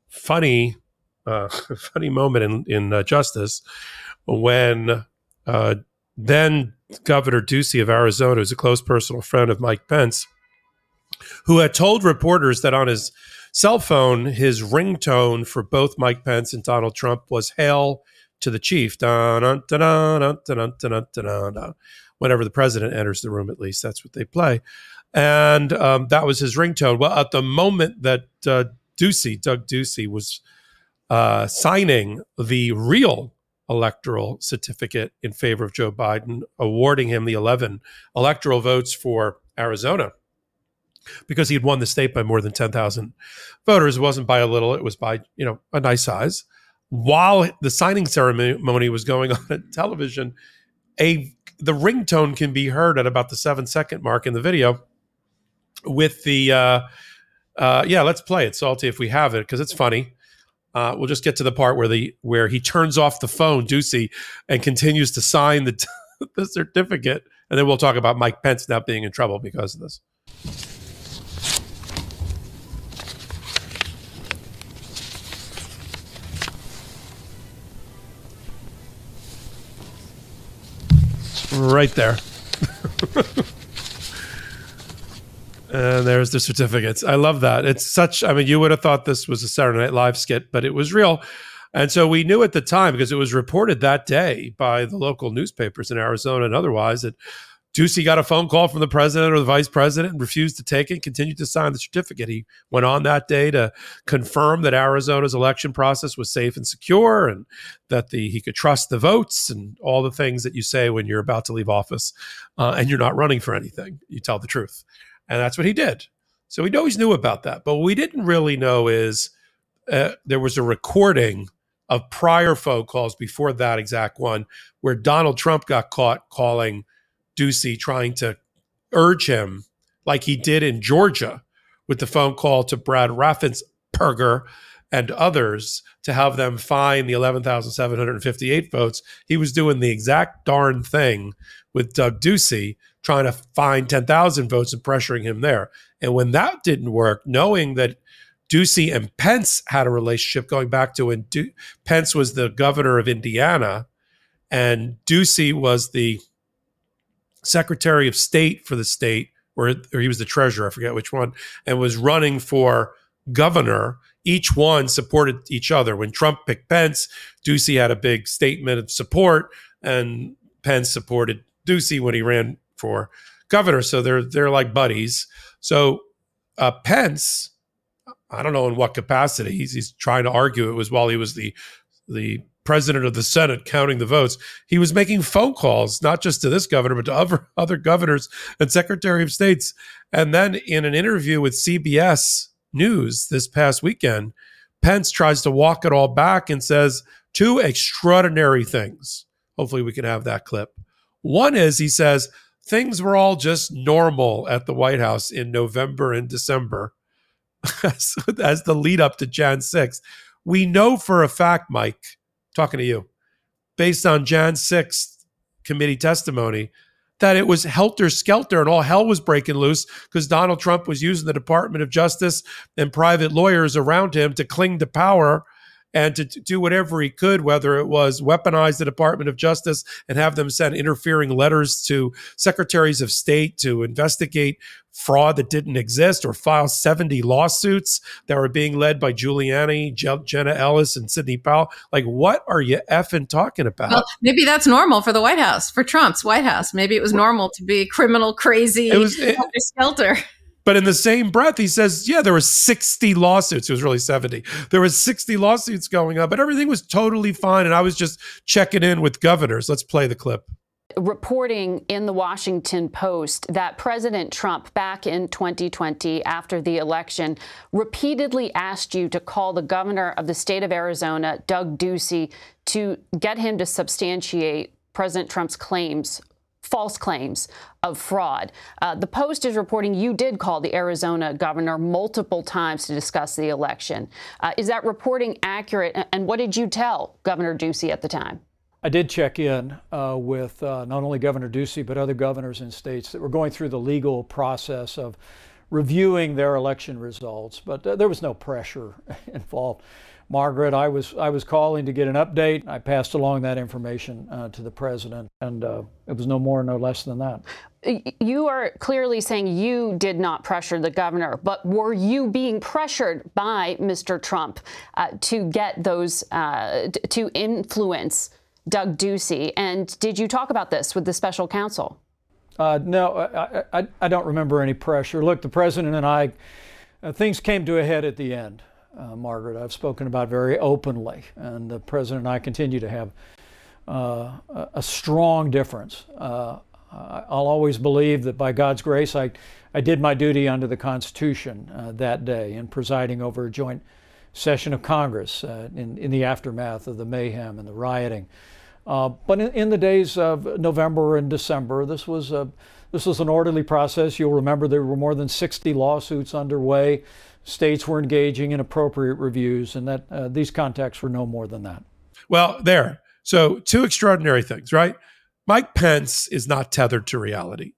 funny, uh, funny moment in in uh, justice when uh, then Governor Ducey of Arizona, who's a close personal friend of Mike Pence, who had told reporters that on his cell phone, his ringtone for both Mike Pence and Donald Trump was "Hail to the Chief." Whenever the president enters the room, at least that's what they play and um, that was his ringtone. Well, at the moment that uh, Ducey, Doug Ducey, was uh, signing the real electoral certificate in favor of Joe Biden, awarding him the 11 electoral votes for Arizona because he had won the state by more than 10,000 voters. It wasn't by a little, it was by, you know, a nice size. While the signing ceremony was going on at television, a the ringtone can be heard at about the seven second mark in the video with the uh, uh, yeah, let's play it, Salty, if we have it, because it's funny. Uh, we'll just get to the part where the where he turns off the phone, Ducey, and continues to sign the, the certificate, and then we'll talk about Mike Pence now being in trouble because of this. Right there. And there's the certificates. I love that. It's such, I mean, you would have thought this was a Saturday Night Live skit, but it was real. And so we knew at the time because it was reported that day by the local newspapers in Arizona and otherwise that Ducey got a phone call from the president or the vice president and refused to take it, continued to sign the certificate. He went on that day to confirm that Arizona's election process was safe and secure and that the he could trust the votes and all the things that you say when you're about to leave office uh, and you're not running for anything. You tell the truth. And that's what he did. So we always knew about that. But what we didn't really know is uh, there was a recording of prior phone calls before that exact one where Donald Trump got caught calling Ducey trying to urge him, like he did in Georgia with the phone call to Brad Raffensperger and others to have them find the 11,758 votes. He was doing the exact darn thing with Doug Ducey trying to find 10,000 votes and pressuring him there. And when that didn't work, knowing that Ducey and Pence had a relationship going back to when du- Pence was the governor of Indiana and Ducey was the secretary of state for the state, or, or he was the treasurer, I forget which one, and was running for governor. Each one supported each other. When Trump picked Pence, Ducey had a big statement of support, and Pence supported Ducey when he ran for governor. So they're they're like buddies. So uh, Pence, I don't know in what capacity he's, he's trying to argue it was while he was the the president of the Senate counting the votes. He was making phone calls not just to this governor but to other other governors and secretary of states. And then in an interview with CBS News this past weekend, Pence tries to walk it all back and says two extraordinary things. Hopefully we can have that clip. One is he says things were all just normal at the White House in November and December as, as the lead up to Jan 6. We know for a fact, Mike, talking to you, based on Jan 6 committee testimony, that it was helter skelter and all hell was breaking loose because Donald Trump was using the Department of Justice and private lawyers around him to cling to power and to, do whatever he could, whether it was weaponize the Department of Justice and have them send interfering letters to secretaries of state to investigate fraud that didn't exist or file 70 lawsuits that were being led by Giuliani, Jenna Ellis, and Sidney Powell. Like, what are you effing talking about? Well, maybe that's normal for the White House, for Trump's White House. Maybe it was normal to be criminal, crazy, it was, it, skelter. But in the same breath, he says, yeah, there were 60 lawsuits. It was really 70. There were 60 lawsuits going on, but everything was totally fine. And I was just checking in with governors. Let's play the clip reporting in the Washington Post that President Trump, back in 2020, after the election, repeatedly asked you to call the governor of the state of Arizona, Doug Ducey, to get him to substantiate President Trump's claims false claims of fraud. Uh, the Post is reporting you did call the Arizona governor multiple times to discuss the election. Uh, is that reporting accurate? And what did you tell Governor Ducey at the time? I did check in uh, with uh, not only Governor Ducey, but other governors in states that were going through the legal process of reviewing their election results, but uh, there was no pressure involved. Margaret, I was I was calling to get an update. I passed along that information uh, to the president, and uh, it was no more, no less than that. You are clearly saying you did not pressure the governor, but were you being pressured by Mr. Trump uh, to get those uh, to influence Doug Ducey? And did you talk about this with the special counsel? Uh, no, I, I, I, don't remember any pressure. Look, the president and I, uh, things came to a head at the end uh, Margaret, I've spoken about very openly, and the president and I continue to have uh, a strong difference. Uh, I'll always believe that by God's grace, I, I did my duty under the Constitution uh, that day in presiding over a joint session of Congress uh, in, in the aftermath of the mayhem and the rioting. Uh, but in, in, the days of November and December, this was a this was an orderly process. You'll remember there were more than 60 lawsuits underway. States were engaging in appropriate reviews, and that uh, these contacts were no more than that. Well, there. So, two extraordinary things, right? Mike Pence is not tethered to reality,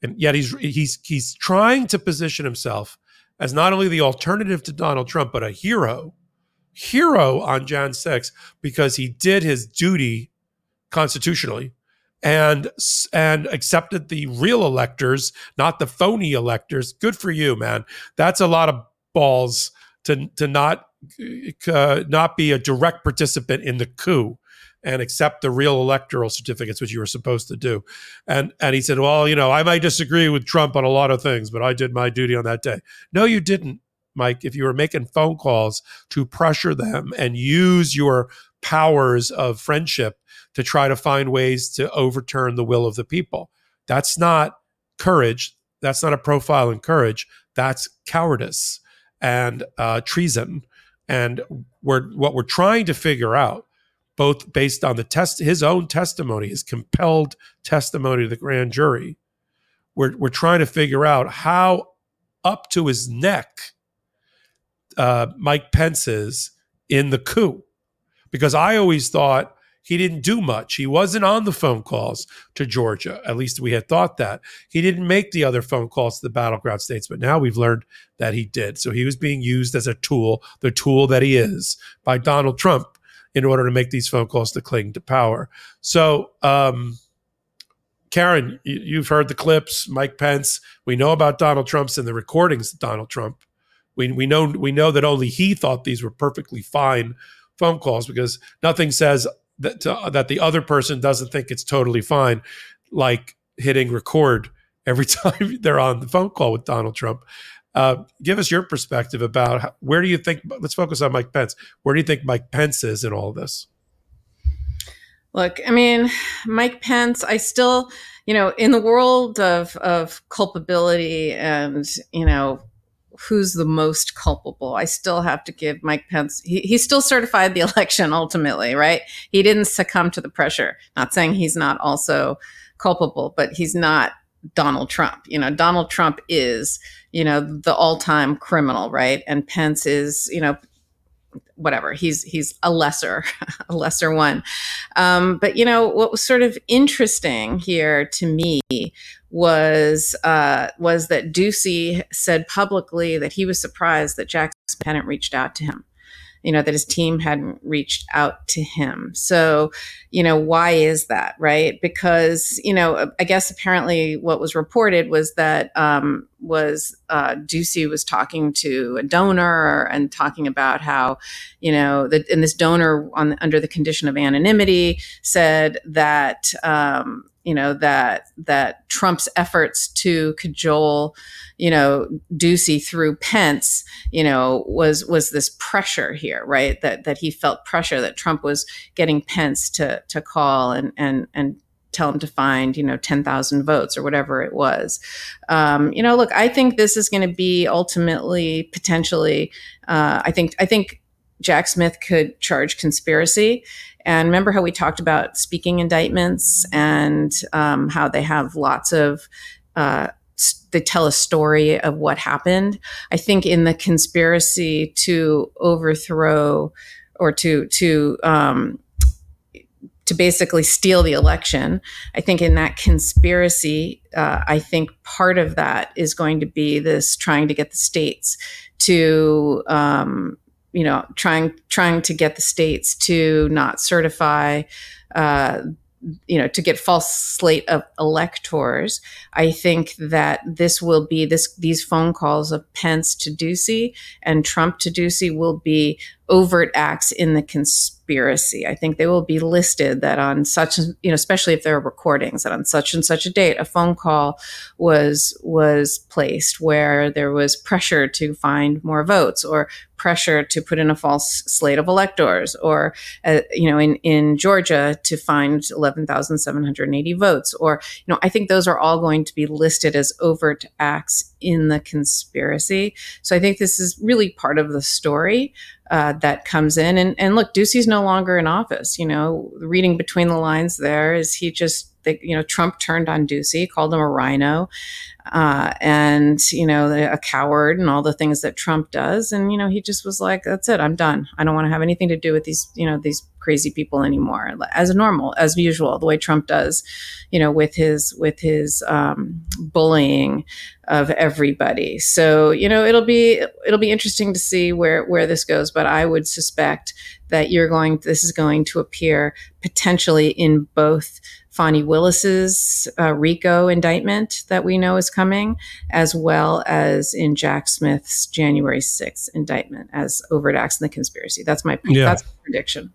and yet he's he's he's trying to position himself as not only the alternative to Donald Trump, but a hero, hero on Jan 6 because he did his duty constitutionally and and accepted the real electors, not the phony electors. Good for you, man. That's a lot of balls to to not uh, not be a direct participant in the coup and accept the real electoral certificates, which you were supposed to do. And and he said, well, you know, I might disagree with Trump on a lot of things, but I did my duty on that day. No, you didn't, Mike. If you were making phone calls to pressure them and use your powers of friendship to try to find ways to overturn the will of the people, that's not courage. That's not a profile in courage. That's cowardice and uh, treason. And we're what we're trying to figure out both based on the test, his own testimony, his compelled testimony to the grand jury. We're, we're trying to figure out how up to his neck uh, Mike Pence is in the coup. Because I always thought he didn't do much. He wasn't on the phone calls to Georgia. At least we had thought that. He didn't make the other phone calls to the battleground states, but now we've learned that he did. So he was being used as a tool, the tool that he is, by Donald Trump in order to make these phone calls to cling to power. So, um, Karen, you've heard the clips. Mike Pence. We know about Donald Trump's and the recordings of Donald Trump. We we know we know that only he thought these were perfectly fine phone calls because nothing says that to, that the other person doesn't think it's totally fine, like hitting record every time they're on the phone call with Donald Trump. Uh, give us your perspective about how, where do you think? Let's focus on Mike Pence. Where do you think Mike Pence is in all this? Look, I mean, Mike Pence. I still, you know, in the world of of culpability and you know who's the most culpable. I still have to give Mike Pence, he, he still certified the election ultimately, right? He didn't succumb to the pressure. Not saying he's not also culpable, but he's not Donald Trump. You know, Donald Trump is, you know, the all-time criminal, right? And Pence is, you know, whatever. He's he's a lesser, a lesser one. Um, but you know, what was sort of interesting here to me was uh, was that Ducey said publicly that he was surprised that Jack hadn't reached out to him. You know that his team hadn't reached out to him. So you know why is that right? Because you know i guess apparently what was reported was that um, was uh, Ducey was talking to a donor and talking about how you know that and this donor on under the condition of anonymity said that um, you know that that Trump's efforts to cajole, you know, Ducey through Pence, you know, was was this pressure here, right? That that he felt pressure that Trump was getting Pence to to call and and and tell him to find you know 10,000 votes or whatever it was. Um, you know, look, I think this is going to be ultimately potentially. Uh, I think I think Jack Smith could charge conspiracy. And remember how we talked about speaking indictments and um, how they have lots of, uh, they tell a story of what happened. I think in the conspiracy to overthrow or to, to, um, to basically steal the election. I think in that conspiracy, uh, I think part of that is going to be this trying to get the states to um, you know, trying trying to get the states to not certify, uh, you know, to get false slate of electors. I think that this will be this these phone calls of Pence to Ducey and Trump to Ducey will be overt acts in the conspiracy. I think they will be listed that on such, you know, especially if there are recordings that on such and such a date, a phone call was was placed where there was pressure to find more votes or pressure to put in a false slate of electors or, uh, you know, in, in Georgia to find 11,780 votes. Or, you know, I think those are all going to be listed as overt acts in the conspiracy. So I think this is really part of the story uh, that comes in. And, and look, Ducey's no longer in office. You know, reading between the lines there is he just they, you know, Trump turned on Ducey, called him a RINO, uh, and you know, a coward, and all the things that Trump does. And you know, he just was like, "That's it. I'm done. I don't want to have anything to do with these, you know, these crazy people anymore." As normal, as usual, the way Trump does, you know, with his with his um, bullying of everybody. So you know, it'll be it'll be interesting to see where where this goes. But I would suspect that you're going. This is going to appear potentially in both Fani Willis's uh, RICO indictment that we know is coming, as well as in Jack Smith's January 6th indictment as overt acts in the conspiracy. That's my yeah. that's my prediction.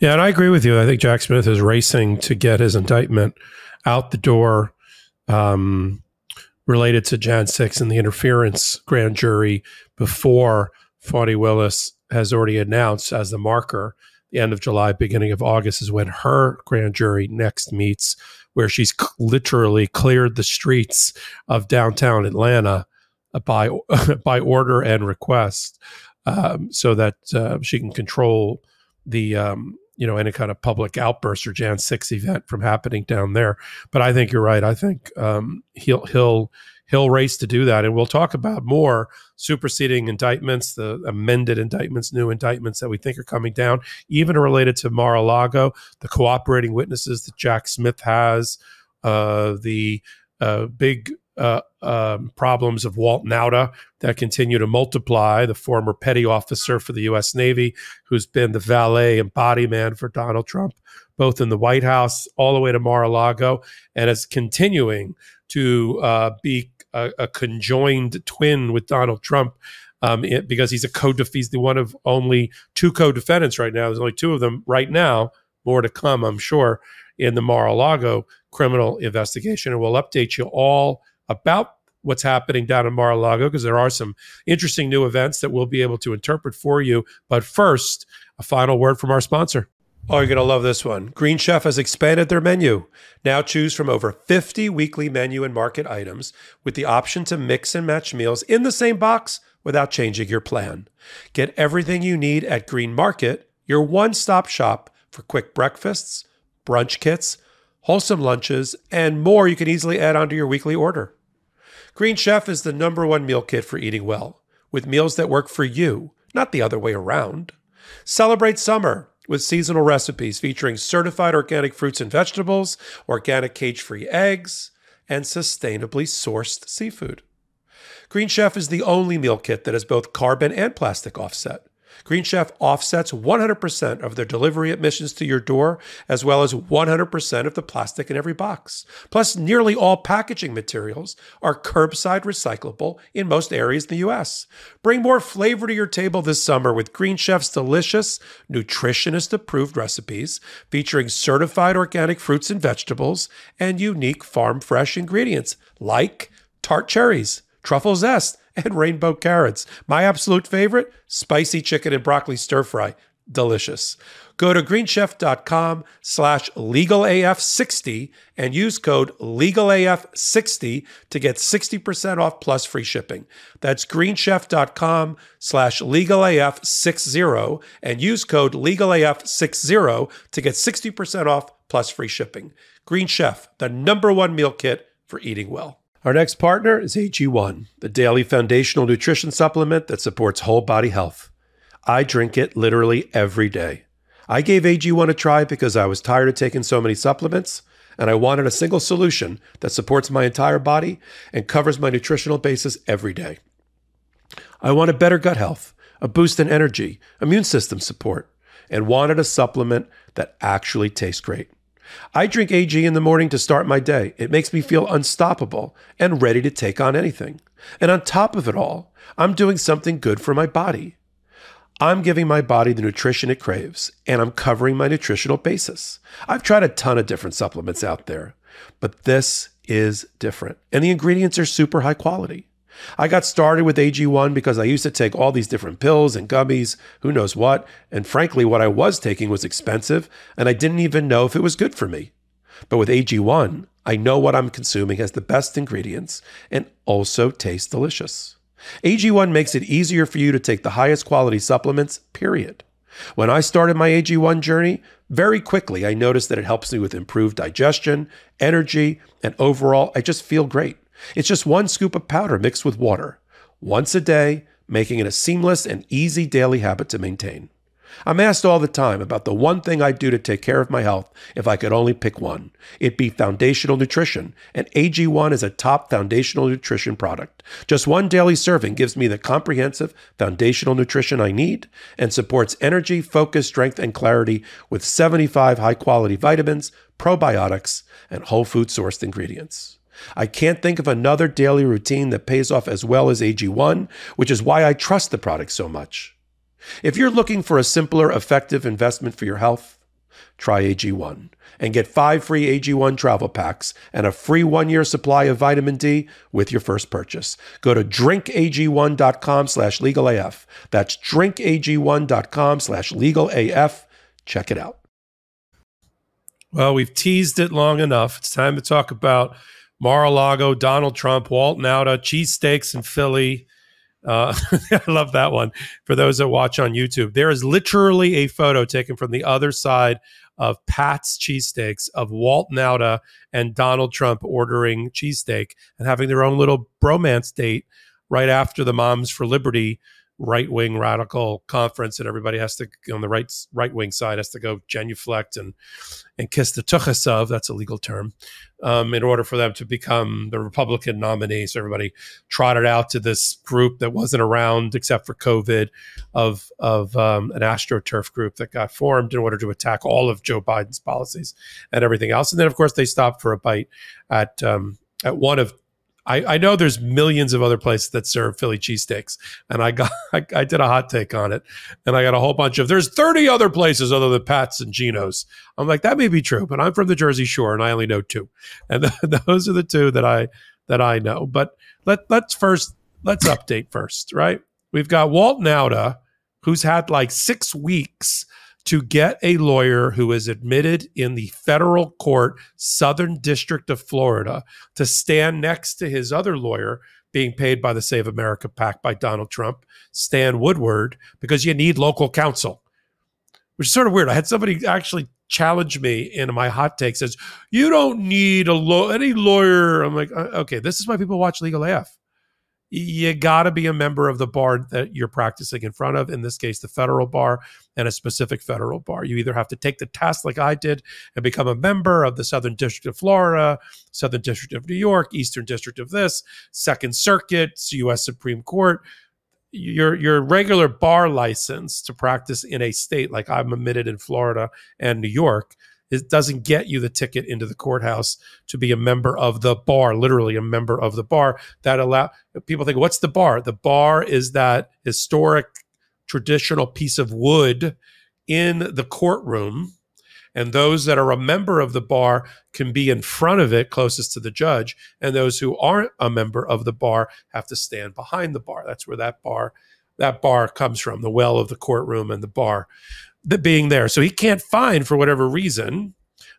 Yeah, and I agree with you. I think Jack Smith is racing to get his indictment out the door um, related to Jan 6 and the interference grand jury before Fani Willis has already announced as the marker the end of July, beginning of August is when her grand jury next meets, where she's c- literally cleared the streets of downtown Atlanta by by order and request, um, so that uh, she can control the um, you know any kind of public outburst or Jan six event from happening down there. But I think you're right. I think um, he'll he'll he'll race to do that. And we'll talk about more superseding indictments, the amended indictments, new indictments that we think are coming down, even related to Mar a Lago, the cooperating witnesses that Jack Smith has, uh, the uh, big uh, um, problems of Walt Nauta that continue to multiply, the former petty officer for the U.S. Navy, who's been the valet and body man for Donald Trump, both in the White House all the way to Mar a Lago, and is continuing to uh, be a, a conjoined twin with Donald Trump um, it, because he's a co he's the one of only two co-defendants right now. There's only two of them right now. More to come, I'm sure, in the Mar-a-Lago criminal investigation, and we'll update you all about what's happening down in Mar-a-Lago because there are some interesting new events that we'll be able to interpret for you. But first, a final word from our sponsor. Oh, you're going to love this one. Green Chef has expanded their menu. Now choose from over 50 weekly menu and market items with the option to mix and match meals in the same box without changing your plan. Get everything you need at Green Market, your one stop shop for quick breakfasts, brunch kits, wholesome lunches, and more you can easily add onto your weekly order. Green Chef is the number one meal kit for eating well, with meals that work for you, not the other way around. Celebrate summer with seasonal recipes featuring certified organic fruits and vegetables, organic cage free eggs, and sustainably sourced seafood. Green Chef is the only meal kit that has both carbon and plastic offset. Green Chef offsets 100% of their delivery emissions to your door, as well as 100% of the plastic in every box. Plus, nearly all packaging materials are curbside recyclable in most areas in the U.S. Bring more flavor to your table this summer with Green Chef's delicious, nutritionist approved recipes featuring certified organic fruits and vegetables and unique farm fresh ingredients like tart cherries, truffle zest, and rainbow carrots. My absolute favorite, spicy chicken and broccoli stir fry. Delicious. Go to greenchef.com slash legalaf60 and use code legalaf60 to get 60% off plus free shipping. That's greenchef.com slash legalaf60 and use code legalaf60 to get 60% off plus free shipping. Green Chef, the number one meal kit for eating well. Our next partner is AG1, the daily foundational nutrition supplement that supports whole body health. I drink it literally every day. I gave AG1 a try because I was tired of taking so many supplements and I wanted a single solution that supports my entire body and covers my nutritional basis every day. I wanted better gut health, a boost in energy, immune system support, and wanted a supplement that actually tastes great. I drink AG in the morning to start my day. It makes me feel unstoppable and ready to take on anything. And on top of it all, I'm doing something good for my body. I'm giving my body the nutrition it craves, and I'm covering my nutritional basis. I've tried a ton of different supplements out there, but this is different, and the ingredients are super high quality. I got started with AG1 because I used to take all these different pills and gummies, who knows what, and frankly, what I was taking was expensive, and I didn't even know if it was good for me. But with AG1, I know what I'm consuming has the best ingredients and also tastes delicious. AG1 makes it easier for you to take the highest quality supplements, period. When I started my AG1 journey, Very quickly, I noticed that it helps me with improved digestion, energy, and overall, I just feel great. It's just one scoop of powder mixed with water, once a day, making it a seamless and easy daily habit to maintain. I'm asked all the time about the one thing I'd do to take care of my health if I could only pick one. It'd be foundational nutrition, and AG1 is a top foundational nutrition product. Just one daily serving gives me the comprehensive foundational nutrition I need and supports energy, focus, strength, and clarity with 75 high quality vitamins, probiotics, and whole food sourced ingredients. I can't think of another daily routine that pays off as well as AG1, which is why I trust the product so much. If you're looking for a simpler, effective investment for your health, try AG1 and get five free AG1 travel packs and a free one year supply of vitamin D with your first purchase. Go to drinkag1.com slash legalaf. That's drinkag1.com slash legalaf. Check it out. Well, we've teased it long enough. It's time to talk about Mar a Lago, Donald Trump, Walt Nauta, cheesesteaks in Philly. Uh, I love that one. For those that watch on YouTube, there is literally a photo taken from the other side of Pat's cheesesteaks of Walt Nauta and Donald Trump ordering cheesesteak and having their own little bromance date right after the Moms for Liberty right wing radical conference and everybody has to on the right right wing side has to go genuflect and and kiss the tuchus of that's a legal term um, in order for them to become the Republican nominee. So everybody trotted out to this group that wasn't around except for COVID of of um, an astroturf group that got formed in order to attack all of Joe Biden's policies and everything else. And then of course they stopped for a bite at um, at one of I, I know there's millions of other places that serve Philly cheesesteaks, and I got I, I, did a hot take on it, and I got a whole bunch of there's 30 other places other than Pat's and Geno's. I'm like that may be true, but I'm from the Jersey Shore and I only know two, and those are the two that I that I know. But let let's first let's update first, right? We've got Walt Nauta, who's had like six weeks to get a lawyer who is admitted in the federal court, Southern District of Florida, to stand next to his other lawyer being paid by the Save America PAC by Donald Trump, Stan Woodward, because you need local counsel, which is sort of weird. I had somebody actually challenge me in my hot take says, You don't need a law any lawyer. I'm like, uh, okay, this is why people watch Legal AF you got to be a member of the bar that you're practicing in front of, in this case, the federal bar and a specific federal bar. You either have to take the test like I did and become a member of the Southern District of Florida, Southern District of New York, Eastern District of this, Second Circuit, U.S. Supreme Court. Your your regular bar license to practice in a state like I'm admitted in Florida and New York it doesn't get you the ticket into the courthouse to be a member of the bar, literally a member of the bar. That allow people think, what's the bar? The bar is that historic traditional piece of wood in the courtroom. And those that are a member of the bar can be in front of it, closest to the judge. And those who aren't a member of the bar have to stand behind the bar. That's where that bar that bar comes from, the well of the courtroom and the bar that being there. So he can't find, for whatever reason,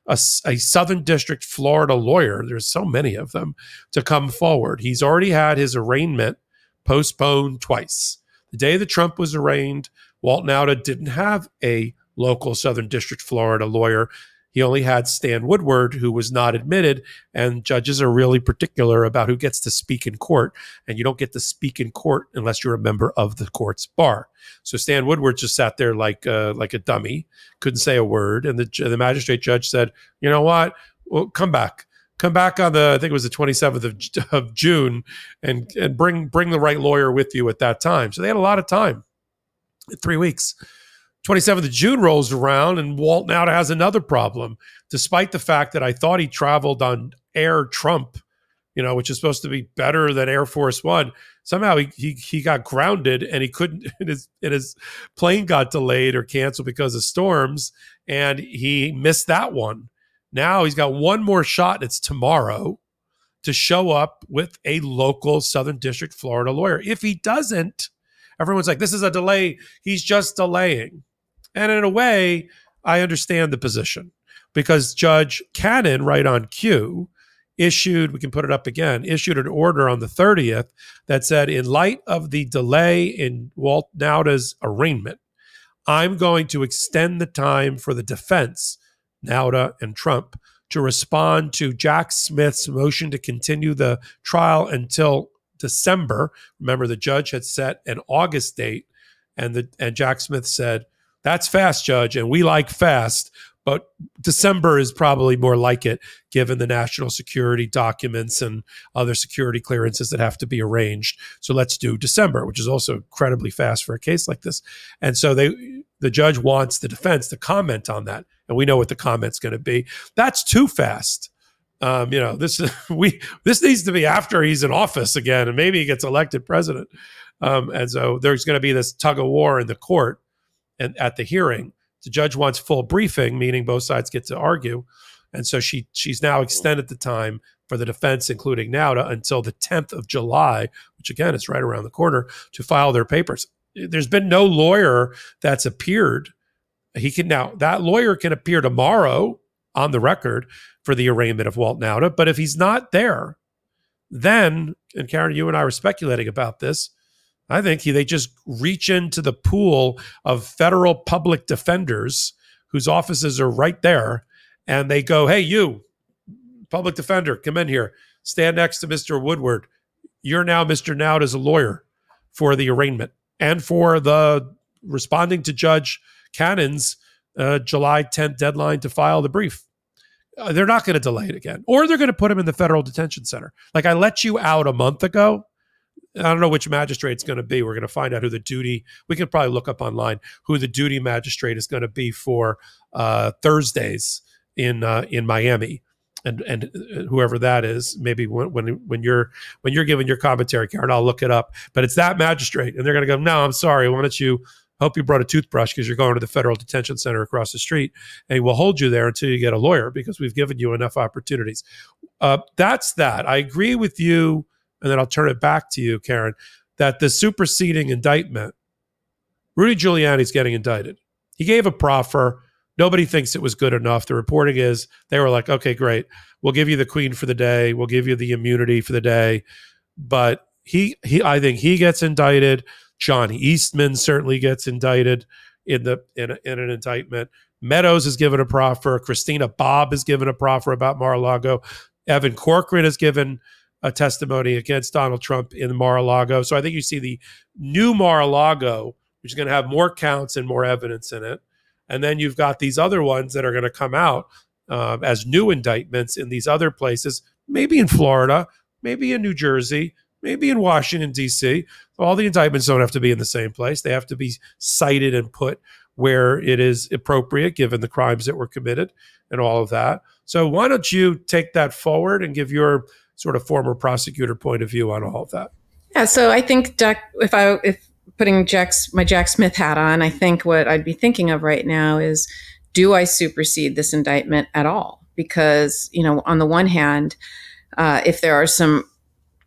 a, a, Southern District Florida lawyer, there's so many of them, to come forward. He's already had his arraignment postponed twice. The day that Trump was arraigned, Walt Nauta didn't have a local Southern District Florida lawyer. He only had Stan Woodward, who was not admitted. And judges are really particular about who gets to speak in court. And you don't get to speak in court unless you're a member of the court's bar. So Stan Woodward just sat there like uh, like a dummy, couldn't say a word. And the, the magistrate judge said, you know what? Well, come back. Come back on the I think it was the 27th of, of June and and bring bring the right lawyer with you at that time. So they had a lot of time. Three weeks. 27th of June rolls around and Walt now has another problem, despite the fact that I thought he traveled on Air Trump, you know, which is supposed to be better than Air Force One. Somehow he he, he got grounded and he couldn't and his and his plane got delayed or canceled because of storms and he missed that one. Now he's got one more shot. It's tomorrow to show up with a local Southern District Florida lawyer. If he doesn't, everyone's like, this is a delay. He's just delaying. And in a way, I understand the position because Judge Cannon, right on cue, issued, we can put it up again, issued an order on the 30th that said, in light of the delay in Walt Nauta's arraignment, I'm going to extend the time for the defense, Nauta and Trump, to respond to Jack Smith's motion to continue the trial until December. Remember, the judge had set an August date, and the and Jack Smith said, "That's fast, judge, and we like fast." But December is probably more like it, given the national security documents and other security clearances that have to be arranged. So let's do December, which is also incredibly fast for a case like this. And so they, the judge wants the defense to comment on that and we know what the comment's going to be. That's too fast. Um, you know, this we this needs to be after he's in office again, and maybe he gets elected president. Um, and so there's going to be this tug of war in the court and at the hearing. The judge wants full briefing, meaning both sides get to argue. And so she she's now extended the time for the defense, including Nauta, until the 10th of July, which again is right around the corner, to file their papers. There's been no lawyer that's appeared he can now that lawyer can appear tomorrow on the record for the arraignment of Walt Nauta, but if he's not there, then and Karen, you and I were speculating about this. I think he, they just reach into the pool of federal public defenders whose offices are right there, and they go, "Hey, you, public defender, come in here, stand next to Mister Woodward. You're now Mister Nauta as a lawyer for the arraignment and for the responding to Judge Cannon's uh, July 10th deadline to file the brief. Uh, they're not going to delay it again, or they're going to put him in the federal detention center. Like I let you out a month ago. I don't know which magistrate it's going to be. We're going to find out who the duty. We can probably look up online who the duty magistrate is going to be for uh, Thursdays in uh, in Miami, and and uh, whoever that is. Maybe when, when when you're when you're giving your commentary, Karen, I'll look it up. But it's that magistrate, and they're going to go. No, I'm sorry. Why don't you hope you brought a toothbrush because you're going to the federal detention center across the street and we'll hold you there until you get a lawyer because we've given you enough opportunities uh, that's that i agree with you and then i'll turn it back to you karen that the superseding indictment rudy giuliani's getting indicted he gave a proffer nobody thinks it was good enough the reporting is they were like okay great we'll give you the queen for the day we'll give you the immunity for the day but he he i think he gets indicted John Eastman certainly gets indicted in the in, a, in an indictment. Meadows has given a proffer. Christina Bobb has given a proffer about Mar-a-Lago. Evan Corcoran has given a testimony against Donald Trump in Mar-a-Lago. So I think you see the new Mar-a-Lago, which is going to have more counts and more evidence in it. And then you've got these other ones that are going to come out uh, as new indictments in these other places, maybe in Florida, maybe in New Jersey, maybe in Washington, D.C. All the indictments don't have to be in the same place. They have to be cited and put where it is appropriate given the crimes that were committed and all of that. So, why don't you take that forward and give your sort of former prosecutor point of view on all of that? Yeah, so I think Jack, if I if putting Jack's my Jack Smith hat on, I think what I'd be thinking of right now is, do I supersede this indictment at all? Because you know, on the one hand, uh, if there are some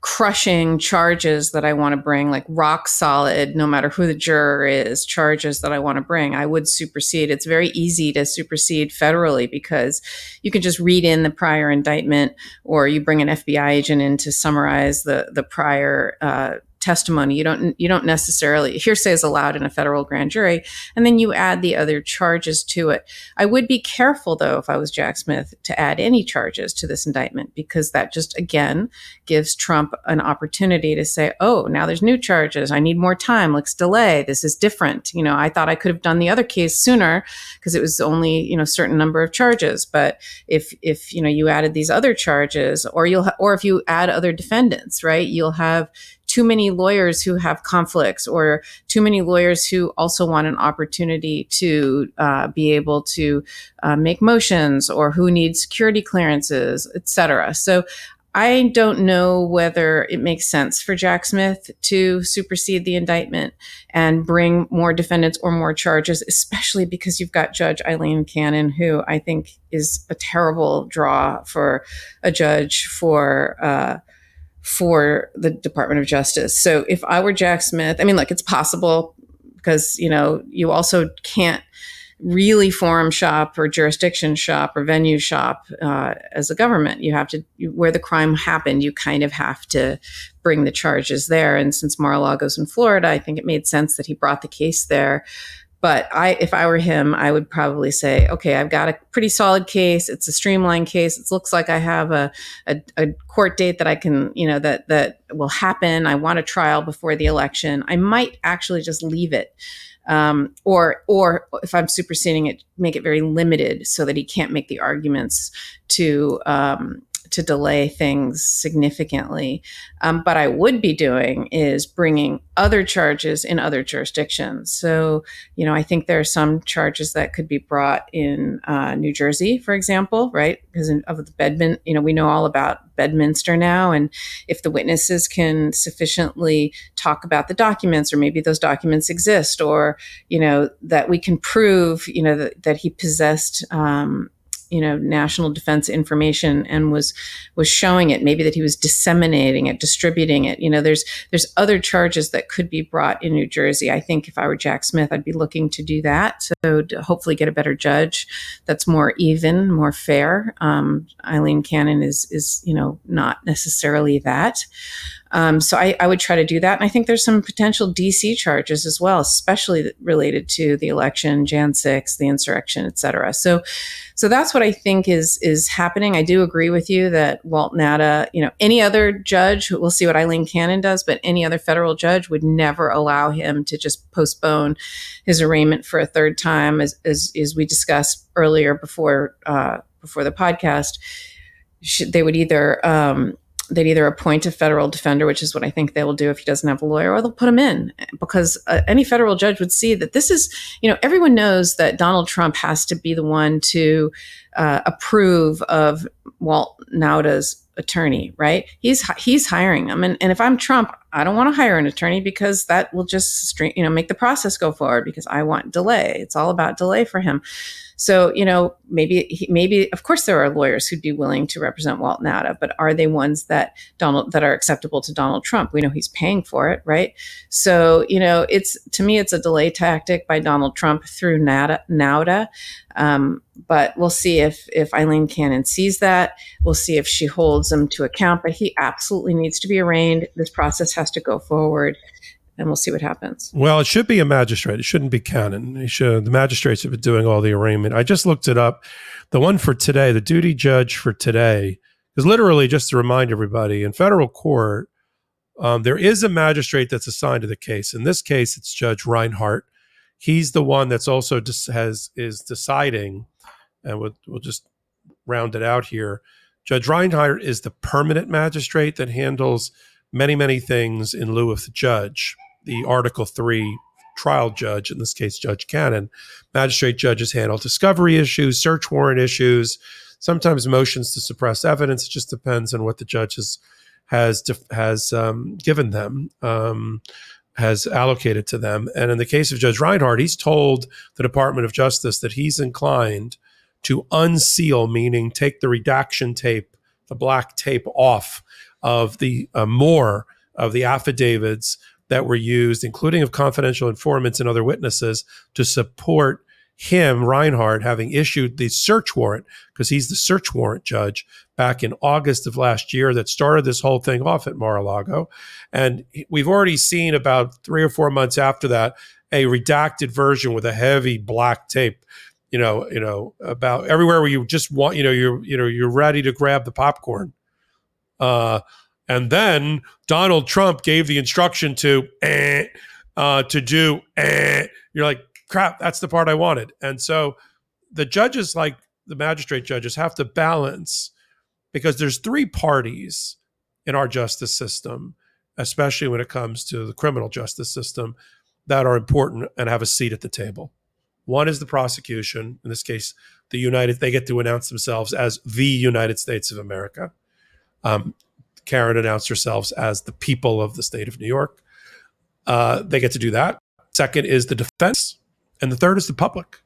crushing charges that I want to bring, like rock solid, no matter who the juror is, charges that I want to bring, I would supersede. It's very easy to supersede federally because you can just read in the prior indictment or you bring an FBI agent in to summarize the, the prior uh, testimony. You don't you don't necessarily hearsay is allowed in a federal grand jury, and then you add the other charges to it. I would be careful though if I was Jack Smith to add any charges to this indictment because that just again gives Trump an opportunity to say, "Oh, now there's new charges. I need more time. Let's delay. This is different." You know, I thought I could have done the other case sooner because it was only you know certain number of charges, but if if you know you added these other charges, or you'll ha- or if you add other defendants, right, you'll have too many lawyers who have conflicts or too many lawyers who also want an opportunity to uh, be able to uh, make motions or who need security clearances, et cetera. So I don't know whether it makes sense for Jack Smith to supersede the indictment and bring more defendants or more charges, especially because you've got Judge Aileen Cannon, who I think is a terrible draw for a judge for uh, for the Department of Justice. So if I were Jack Smith, I mean, look, it's possible because, you know, you also can't really forum shop or jurisdiction shop or venue shop uh, as a government. You have to, where the crime happened, you kind of have to bring the charges there. And since Mar-a-Lago's in Florida, I think it made sense that he brought the case there. But I, if I were him, I would probably say, okay, I've got a pretty solid case. It's a streamlined case. It looks like I have a, a, a court date that I can, you know, that that will happen. I want a trial before the election. I might actually just leave it um, or or if I'm superseding it, make it very limited so that he can't make the arguments to um, to delay things significantly. Um, but I would be doing is bringing other charges in other jurisdictions. So, you know, I think there are some charges that could be brought in uh, New Jersey, for example, right? Because of the Bedmin, you know, we know all about Bedminster now. And if the witnesses can sufficiently talk about the documents, or maybe those documents exist, or, you know, that we can prove, you know, that, that he possessed um, you know national defense information and was was showing it. Maybe that he was disseminating it distributing it. You know there's there's other charges that could be brought in New Jersey. I think if I were Jack Smith I'd be looking to do that. So to hopefully get a better judge that's more even more fair. Um, Aileen Cannon is is you know not necessarily that um, so I, I, would try to do that. And I think there's some potential DC charges as well, especially related to the election, Jan 6, the insurrection, et cetera. So, so that's what I think is is happening. I do agree with you that Walt Nauta, you know, any other judge, we'll see what Aileen Cannon does, but any other federal judge would never allow him to just postpone his arraignment for a third time, as as, as we discussed earlier before uh, before the podcast. They would either um, they'd either appoint a federal defender, which is what I think they will do if he doesn't have a lawyer, or they'll put him in because uh, any federal judge would see that this is, you know, everyone knows that Donald Trump has to be the one to uh, approve of Walt Nauta's attorney, right? He's he's hiring them, and and if I'm Trump, I don't want to hire an attorney because that will just you know make the process go forward because I want delay. It's all about delay for him. So, you know, maybe, maybe, of course, there are lawyers who'd be willing to represent Walt Nauta, but are they ones that Donald, that are acceptable to Donald Trump? We know he's paying for it, right? So, you know, it's, to me, it's a delay tactic by Donald Trump through Nauta. Nauta. Um, but we'll see if, if Aileen Cannon sees that. We'll see if she holds him to account, but he absolutely needs to be arraigned. This process has to go forward and we'll see what happens. Well, it should be a magistrate. It shouldn't be Cannon. Should, the magistrates have been doing all the arraignment. I just looked it up. The one for today, the duty judge for today, is literally just to remind everybody in federal court, um, there is a magistrate that's assigned to the case. In this case, it's Judge Reinhart. He's the one that's also has is deciding, and we'll, we'll just round it out here. Judge Reinhart is the permanent magistrate that handles many, many things in lieu of the judge the Article 3 trial judge, in this case, Judge Cannon. Magistrate judges handle discovery issues, search warrant issues, sometimes motions to suppress evidence. It just depends on what the judge has has has um, given them, um, has allocated to them. And in the case of Judge Reinhart, he's told the Department of Justice that he's inclined to unseal, meaning take the redaction tape, the black tape off of the uh, more of the affidavits that were used, including of confidential informants and other witnesses, to support him, Reinhart, having issued the search warrant, because he's the search warrant judge back in August of last year that started this whole thing off at Mar a Lago. And we've already seen about three or four months after that a redacted version with a heavy black tape. You know, you know, about everywhere where you just want, you know, you're, you know, you're ready to grab the popcorn. Uh, and then Donald Trump gave the instruction to eh, uh, to do. Eh. You're like, crap. That's the part I wanted. And so the judges, like the magistrate judges, have to balance because there's three parties in our justice system, especially when it comes to the criminal justice system, that are important and have a seat at the table. One is the prosecution. In this case, the United. They get to announce themselves as the United States of America. Um, Karen announced herself as the people of the state of New York. Uh, they get to do that. Second is the defense, and the third is the public.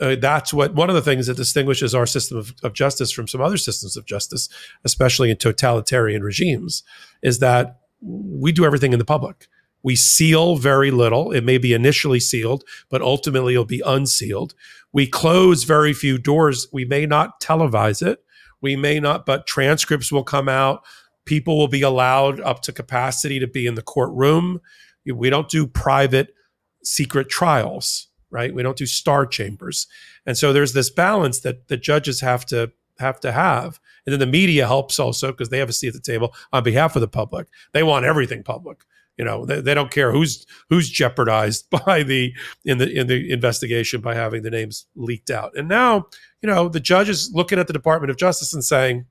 Uh, that's what one of the things that distinguishes our system of, of, justice from some other systems of justice, especially in totalitarian regimes, is that we do everything in the public. We seal very little. It may be initially sealed, but ultimately it'll be unsealed. We close very few doors. We may not televise it. We may not, but transcripts will come out people will be allowed up to capacity to be in the courtroom. We don't do private secret trials. right? We don't do star chambers. And so there's this balance that the judges have to have to have. And then the media helps also because they have a seat at the table on behalf of the public. They want everything public. You know, they, they don't care who's who's jeopardized by the in the in the investigation by having the names leaked out. And now, you know, the judge is looking at the Department of Justice and saying,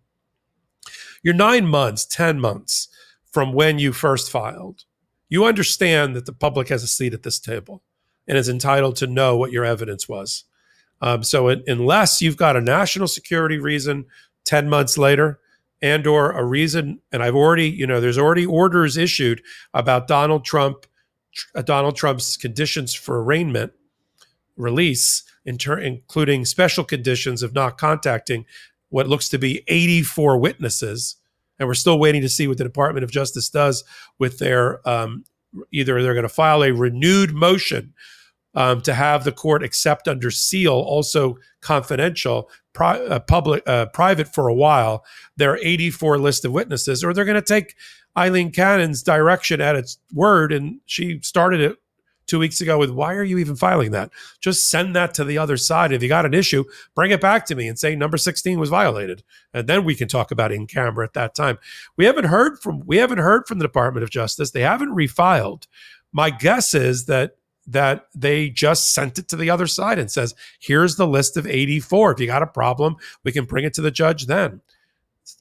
You're nine months, ten months from when you first filed. You understand that the public has a seat at this table and is entitled to know what your evidence was. Um, so it, unless you've got a national security reason 10 months later and or a reason and I've already, you know, there's already orders issued about Donald Trump uh, Donald Trump's conditions for arraignment release including special conditions of not contacting what looks to be 84 witnesses and we're still waiting to see what the Department of Justice does with their um, either they're going to file a renewed motion um, to have the court accept under seal, also confidential, pri- uh, public, uh, private for a while, their 84 list of witnesses, or they're going to take Aileen Cannon's direction at its word, and she started it two weeks ago with why are you even filing that just send that to the other side if you got an issue bring it back to me and say number 16 was violated and then we can talk about in camera at that time we haven't heard from we haven't heard from the department of justice they haven't refiled my guess is that that they just sent it to the other side and says, here's the list of 84. If you got a problem, we can bring it to the judge then.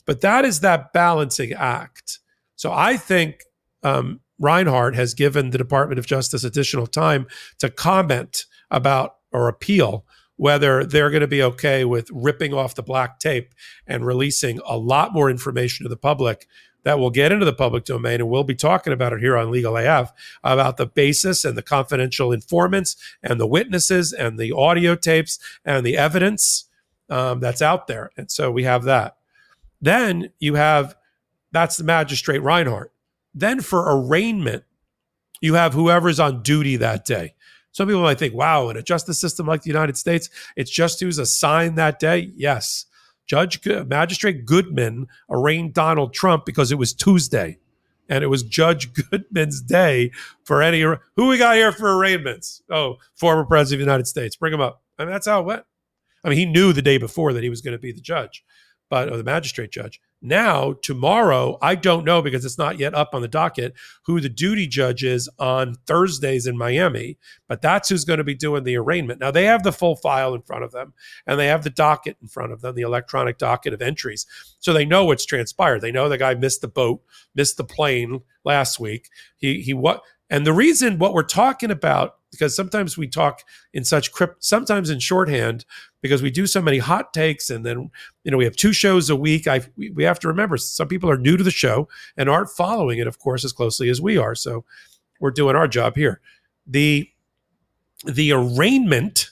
But that is that balancing act. So I think um, Reinhart has given the Department of Justice additional time to comment about or appeal whether they're going to be okay with ripping off the black tape and releasing a lot more information to the public that will get into the public domain, and we'll be talking about it here on Legal AF about the basis and the confidential informants and the witnesses and the audio tapes and the evidence um, that's out there. And so we have that. Then you have that's the magistrate Reinhart. Then for arraignment, you have whoever's on duty that day. Some people might think, wow, in a justice system like the United States, it's just who's assigned that day. Yes. Judge Magistrate Goodman arraigned Donald Trump because it was Tuesday, and it was Judge Goodman's day for any. Who we got here for arraignments? Oh, former president of the United States. Bring him up. I mean, that's how it went. I mean, he knew the day before that he was going to be the judge, but or the magistrate judge. Now, tomorrow, I don't know because it's not yet up on the docket who the duty judge is on Thursdays in Miami, but that's who's going to be doing the arraignment. Now, they have the full file in front of them and they have the docket in front of them, the electronic docket of entries. So they know what's transpired. They know the guy missed the boat, missed the plane last week. He, he, what, and the reason what we're talking about because sometimes we talk in such crypt, sometimes in shorthand, because we do so many hot takes, and then you know we have two shows a week. I we, we have to remember some people are new to the show and aren't following it, of course, as closely as we are. So we're doing our job here. the The arraignment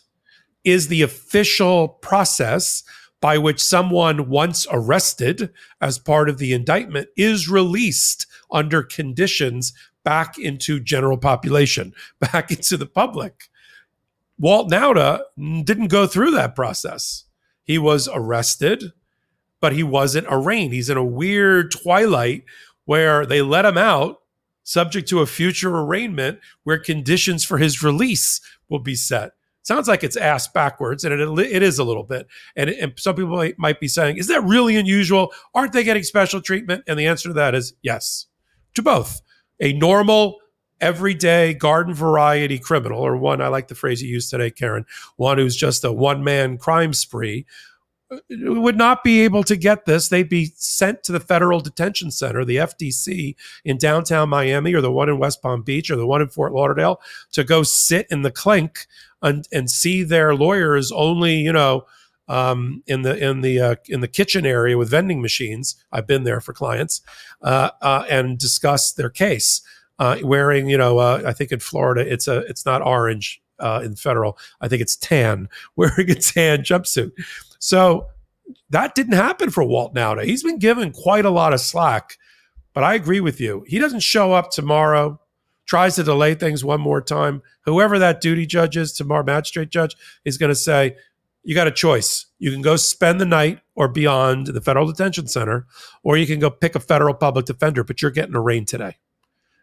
is the official process by which someone once arrested as part of the indictment is released under conditions back into general population, back into the public. Walt Nauta didn't go through that process. He was arrested, but he wasn't arraigned. He's in a weird twilight where they let him out subject to a future arraignment where conditions for his release will be set. Sounds like it's ass backwards, and it, it is a little bit. And, and some people might, might be saying, is that really unusual? Aren't they getting special treatment? And the answer to that is yes, to both a normal, everyday garden variety criminal, or one, I like the phrase you used today, Karen, one who's just a one man crime spree, uh, would not be able to get this. They'd be sent to the Federal Detention Center, the FDC, in downtown Miami, or the one in West Palm Beach, or the one in Fort Lauderdale, to go sit in the clink and, and see their lawyers only, you know, um, in the in the uh, in the kitchen area with vending machines. I've been there for clients uh, uh, and discuss their case. Uh, wearing, you know, uh, I think in Florida it's a it's not orange uh, in federal. I think it's tan. Wearing a tan jumpsuit. So that didn't happen for Walt Nauta. He's been given quite a lot of slack. But I agree with you. He doesn't show up tomorrow tries to delay things one more time, whoever that duty judge is, tomorrow magistrate judge, is going to say, you got a choice. You can go spend the night or beyond the federal detention center, or you can go pick a federal public defender, but you're getting arraigned today.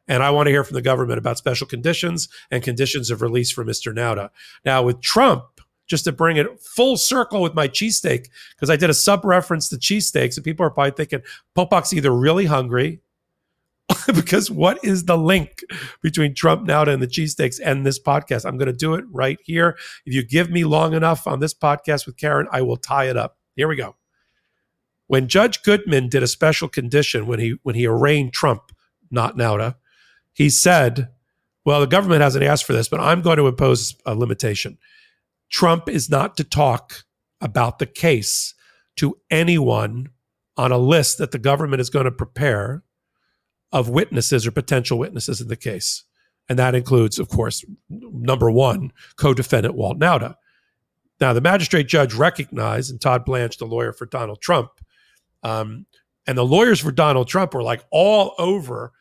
And I want to hear from the government about special conditions and conditions of release for Mr. Nauta. Now, with Trump, just to bring it full circle with my cheesesteak, because I did a sub reference to cheesesteaks, and people are probably thinking Popok's either really hungry, because what is the link between Trump Nauta and the cheesesteaks and this podcast? I'm going to do it right here. If you give me long enough on this podcast with Karen, I will tie it up. Here we go. When Judge Goodman did a special condition when he when he arraigned Trump, not Nauta, he said, "Well, the government hasn't asked for this, but I'm going to impose a limitation. Trump is not to talk about the case to anyone on a list that the government is going to prepare of witnesses or potential witnesses in the case." And that includes, of course, number one, co defendant Walt Nauta. Now, the magistrate judge recognized, and Todd Blanche, the lawyer for Donald Trump, um, and the lawyers for Donald Trump were like all over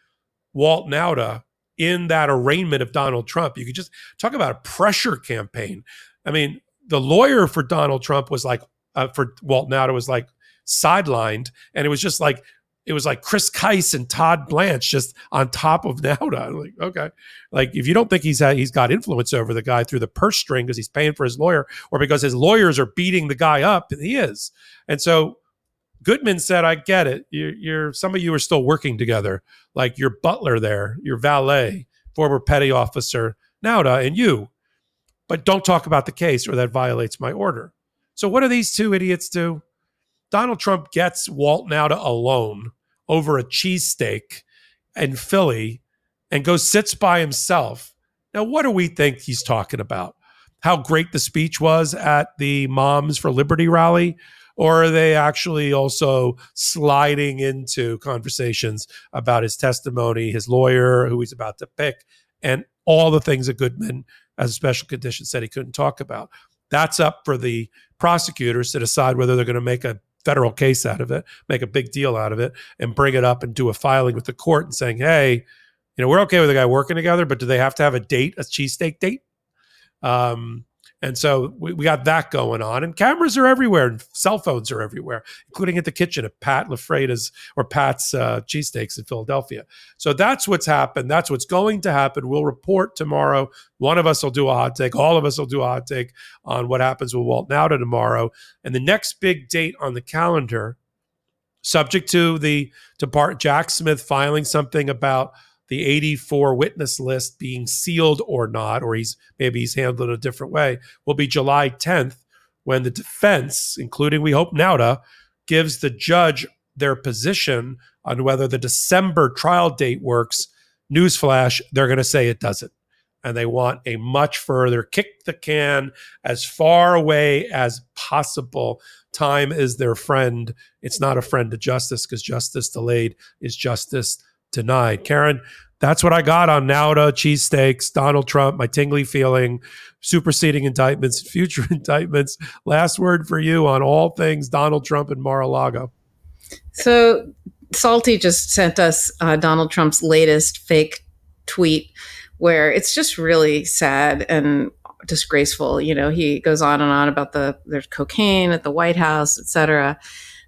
Walt Nauta in that arraignment of Donald Trump. You could just talk about a pressure campaign. I mean, the lawyer for Donald Trump was like, uh, for Walt Nauta was like sidelined, and it was just like it was like Chris Kise and Todd Blanche just on top of Nauta. I'm like, okay, like if you don't think he's had, he's got influence over the guy through the purse string because he's paying for his lawyer, or because his lawyers are beating the guy up, he is. And so Goodman said, "I get it. You're, you're some of you are still working together, like your butler there, your valet, former petty officer Nauta, and you. But don't talk about the case, or that violates my order." So what do these two idiots do? Donald Trump gets Walt Nauta alone over a cheesesteak in Philly and goes sits by himself. Now, what do we think he's talking about? How great the speech was at the Moms for Liberty rally? Or are they actually also sliding into conversations about his testimony, his lawyer, who he's about to pick, and all the things that Goodman, as a special condition, said he couldn't talk about? That's up for the prosecutors to decide whether they're going to make a federal case out of it, make a big deal out of it, and bring it up and do a filing with the court and saying, hey, you know, we're okay with the guy working together, but do they have to have a date, a cheesesteak date? Um, and so we, we got that going on. And cameras are everywhere, and cell phones are everywhere, including at the kitchen at Pat LaFreda's or Pat's uh, cheesesteaks in Philadelphia. So that's what's happened. That's what's going to happen. We'll report tomorrow. One of us will do a hot take. All of us will do a hot take on what happens with Walt Nauta tomorrow. And the next big date on the calendar, subject to the to Bart Jack Smith filing something about – the 84 witness list being sealed or not, or he's maybe he's handled it a different way, will be July 10th when the defense, including we hope Nauta, gives the judge their position on whether the December trial date works. Newsflash, they're going to say it doesn't. And they want a much further kick the can as far away as possible. Time is their friend. It's not a friend to justice because justice delayed is justice denied. Karen, that's what I got on Nauta, cheesesteaks, Donald Trump, my tingly feeling, superseding indictments, future indictments. Last word for you on all things Donald Trump and Mar a Lago. So, Salty just sent us uh, Donald Trump's latest fake tweet where it's just really sad and disgraceful. You know, he goes on and on about the there's cocaine at the White House, et cetera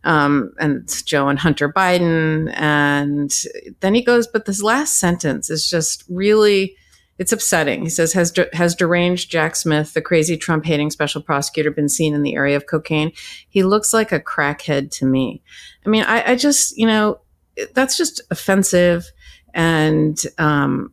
um, and Joe and Hunter Biden. And then he goes, but this last sentence is just really, it's upsetting. He says, has, has deranged Jack Smith, the crazy Trump hating special prosecutor, been seen in the area of cocaine? He looks like a crackhead to me. I mean, I, I just, you know, that's just offensive. And, um,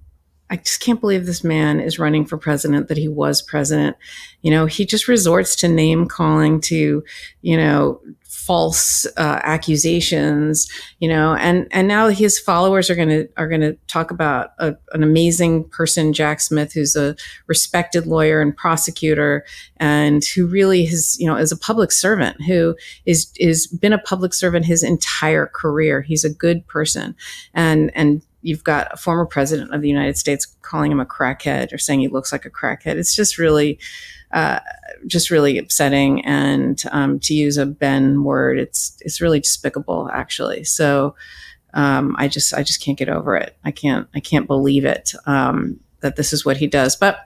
I just can't believe this man is running for president, that he was president. You know, he just resorts to name calling, to, you know, false uh, accusations, you know, and and now his followers are going to are to talk about a, an amazing person, Jack Smith, who's a respected lawyer and prosecutor, and who really has, you know, is a public servant who is is been a public servant his entire career. He's a good person, and and you've got a former president of the United States calling him a crackhead or saying he looks like a crackhead. It's just really uh, just really upsetting. And um, to use a Ben word, it's it's really despicable, actually. So um, I just I just can't get over it. I can't I can't believe it um, that this is what he does. But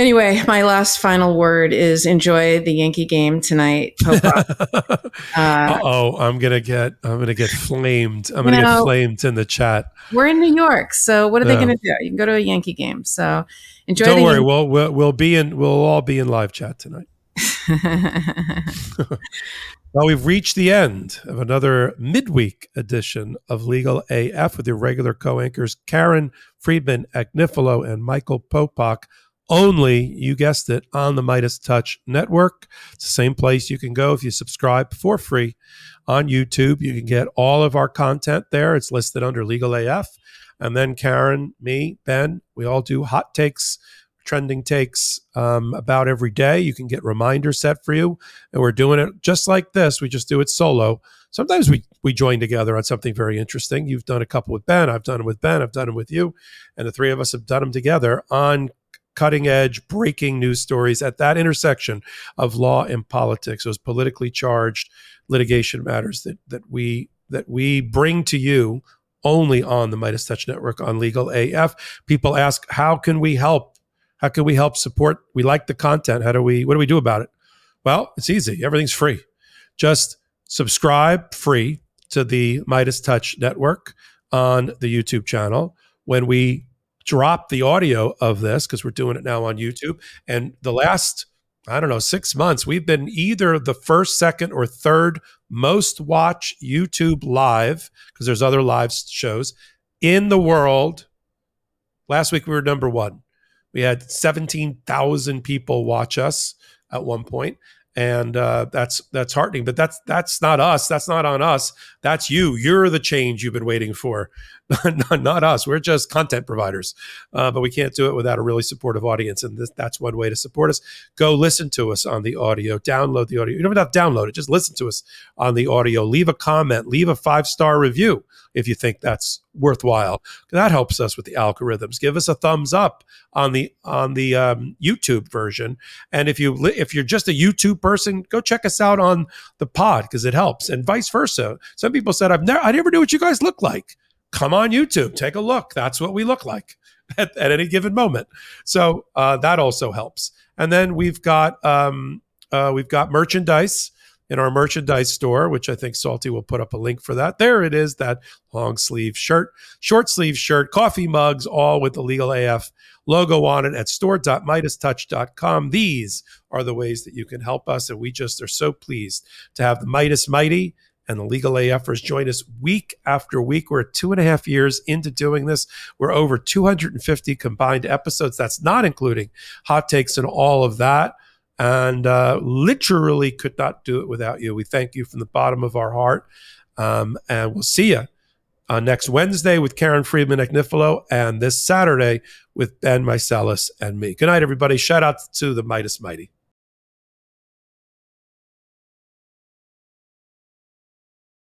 Anyway, my last final word is enjoy the Yankee game tonight. uh oh, I'm gonna get I'm gonna get flamed. I'm gonna know, get flamed in the chat. We're in New York, so what are yeah. they gonna do? You can go to a Yankee game. So enjoy. Don't worry, we'll, we'll we'll be in we'll all be in live chat tonight. well, we've reached the end of another midweek edition of Legal AF with your regular co-anchors Karen Friedman Agnifilo and Michael Popok only, you guessed it, on the MeidasTouch Network. It's the same place you can go if you subscribe for free on YouTube. You can get all of our content there. It's listed under Legal AF. And then Karen, me, Ben, we all do hot takes, trending takes um, about every day. You can get reminders set for you. And we're doing it just like this. We just do it solo. Sometimes we, we join together on something very interesting. You've done a couple with Ben. I've done them with Ben. I've done them with you. And the three of us have done them together on cutting edge, breaking news stories at that intersection of law and politics, those politically charged litigation matters that that we that we bring to you only on the MeidasTouch Network on Legal AF. People ask, how can we help? How can we help support? We like the content. How do we? What do we do about it? Well, it's easy. Everything's free. Just subscribe free to the MeidasTouch Network on the YouTube channel. When we drop the audio of this because we're doing it now on YouTube. And the last, I don't know, six months, we've been either the first, second, or third most watched YouTube live, because there's other live shows in the world. Last week we were number one. We had 17,000 people watch us at one point and uh, that's that's heartening. But that's that's not us. That's not on us. That's you. You're the change you've been waiting for, not, us. We're just content providers, uh, but we can't do it without a really supportive audience. And this, that's one way to support us. Go listen to us on the audio. Download the audio. You don't have to download it. Just listen to us on the audio. Leave a comment. Leave a five star review if you think that's worthwhile. That helps us with the algorithms. Give us a thumbs up on the on the um, YouTube version. And if you if you're just a YouTube person, go check us out on the pod because it helps, and vice versa. Some people said I've never I never knew what you guys look like. Come on YouTube, take a look. That's what we look like at, at any given moment. So uh, that also helps. And then we've got um, uh, we've got merchandise in our merchandise store, which I think Salty will put up a link for that. There it is, that long sleeve shirt, short sleeve shirt, coffee mugs, all with the Legal AF logo on it at store.meidastouch.com. These are the ways that you can help us. And we just are so pleased to have the Meidas Mighty and the Legal AFers join us week after week. We're two and a half years into doing this. We're over 250 combined episodes. That's not including hot takes and all of that and uh, literally could not do it without you. We thank you from the bottom of our heart. Um, and we'll see you uh, next Wednesday with Karen Friedman Agnifilo and this Saturday with Ben Meiselas and me. Good night, everybody. Shout out to the Meidas Mighty.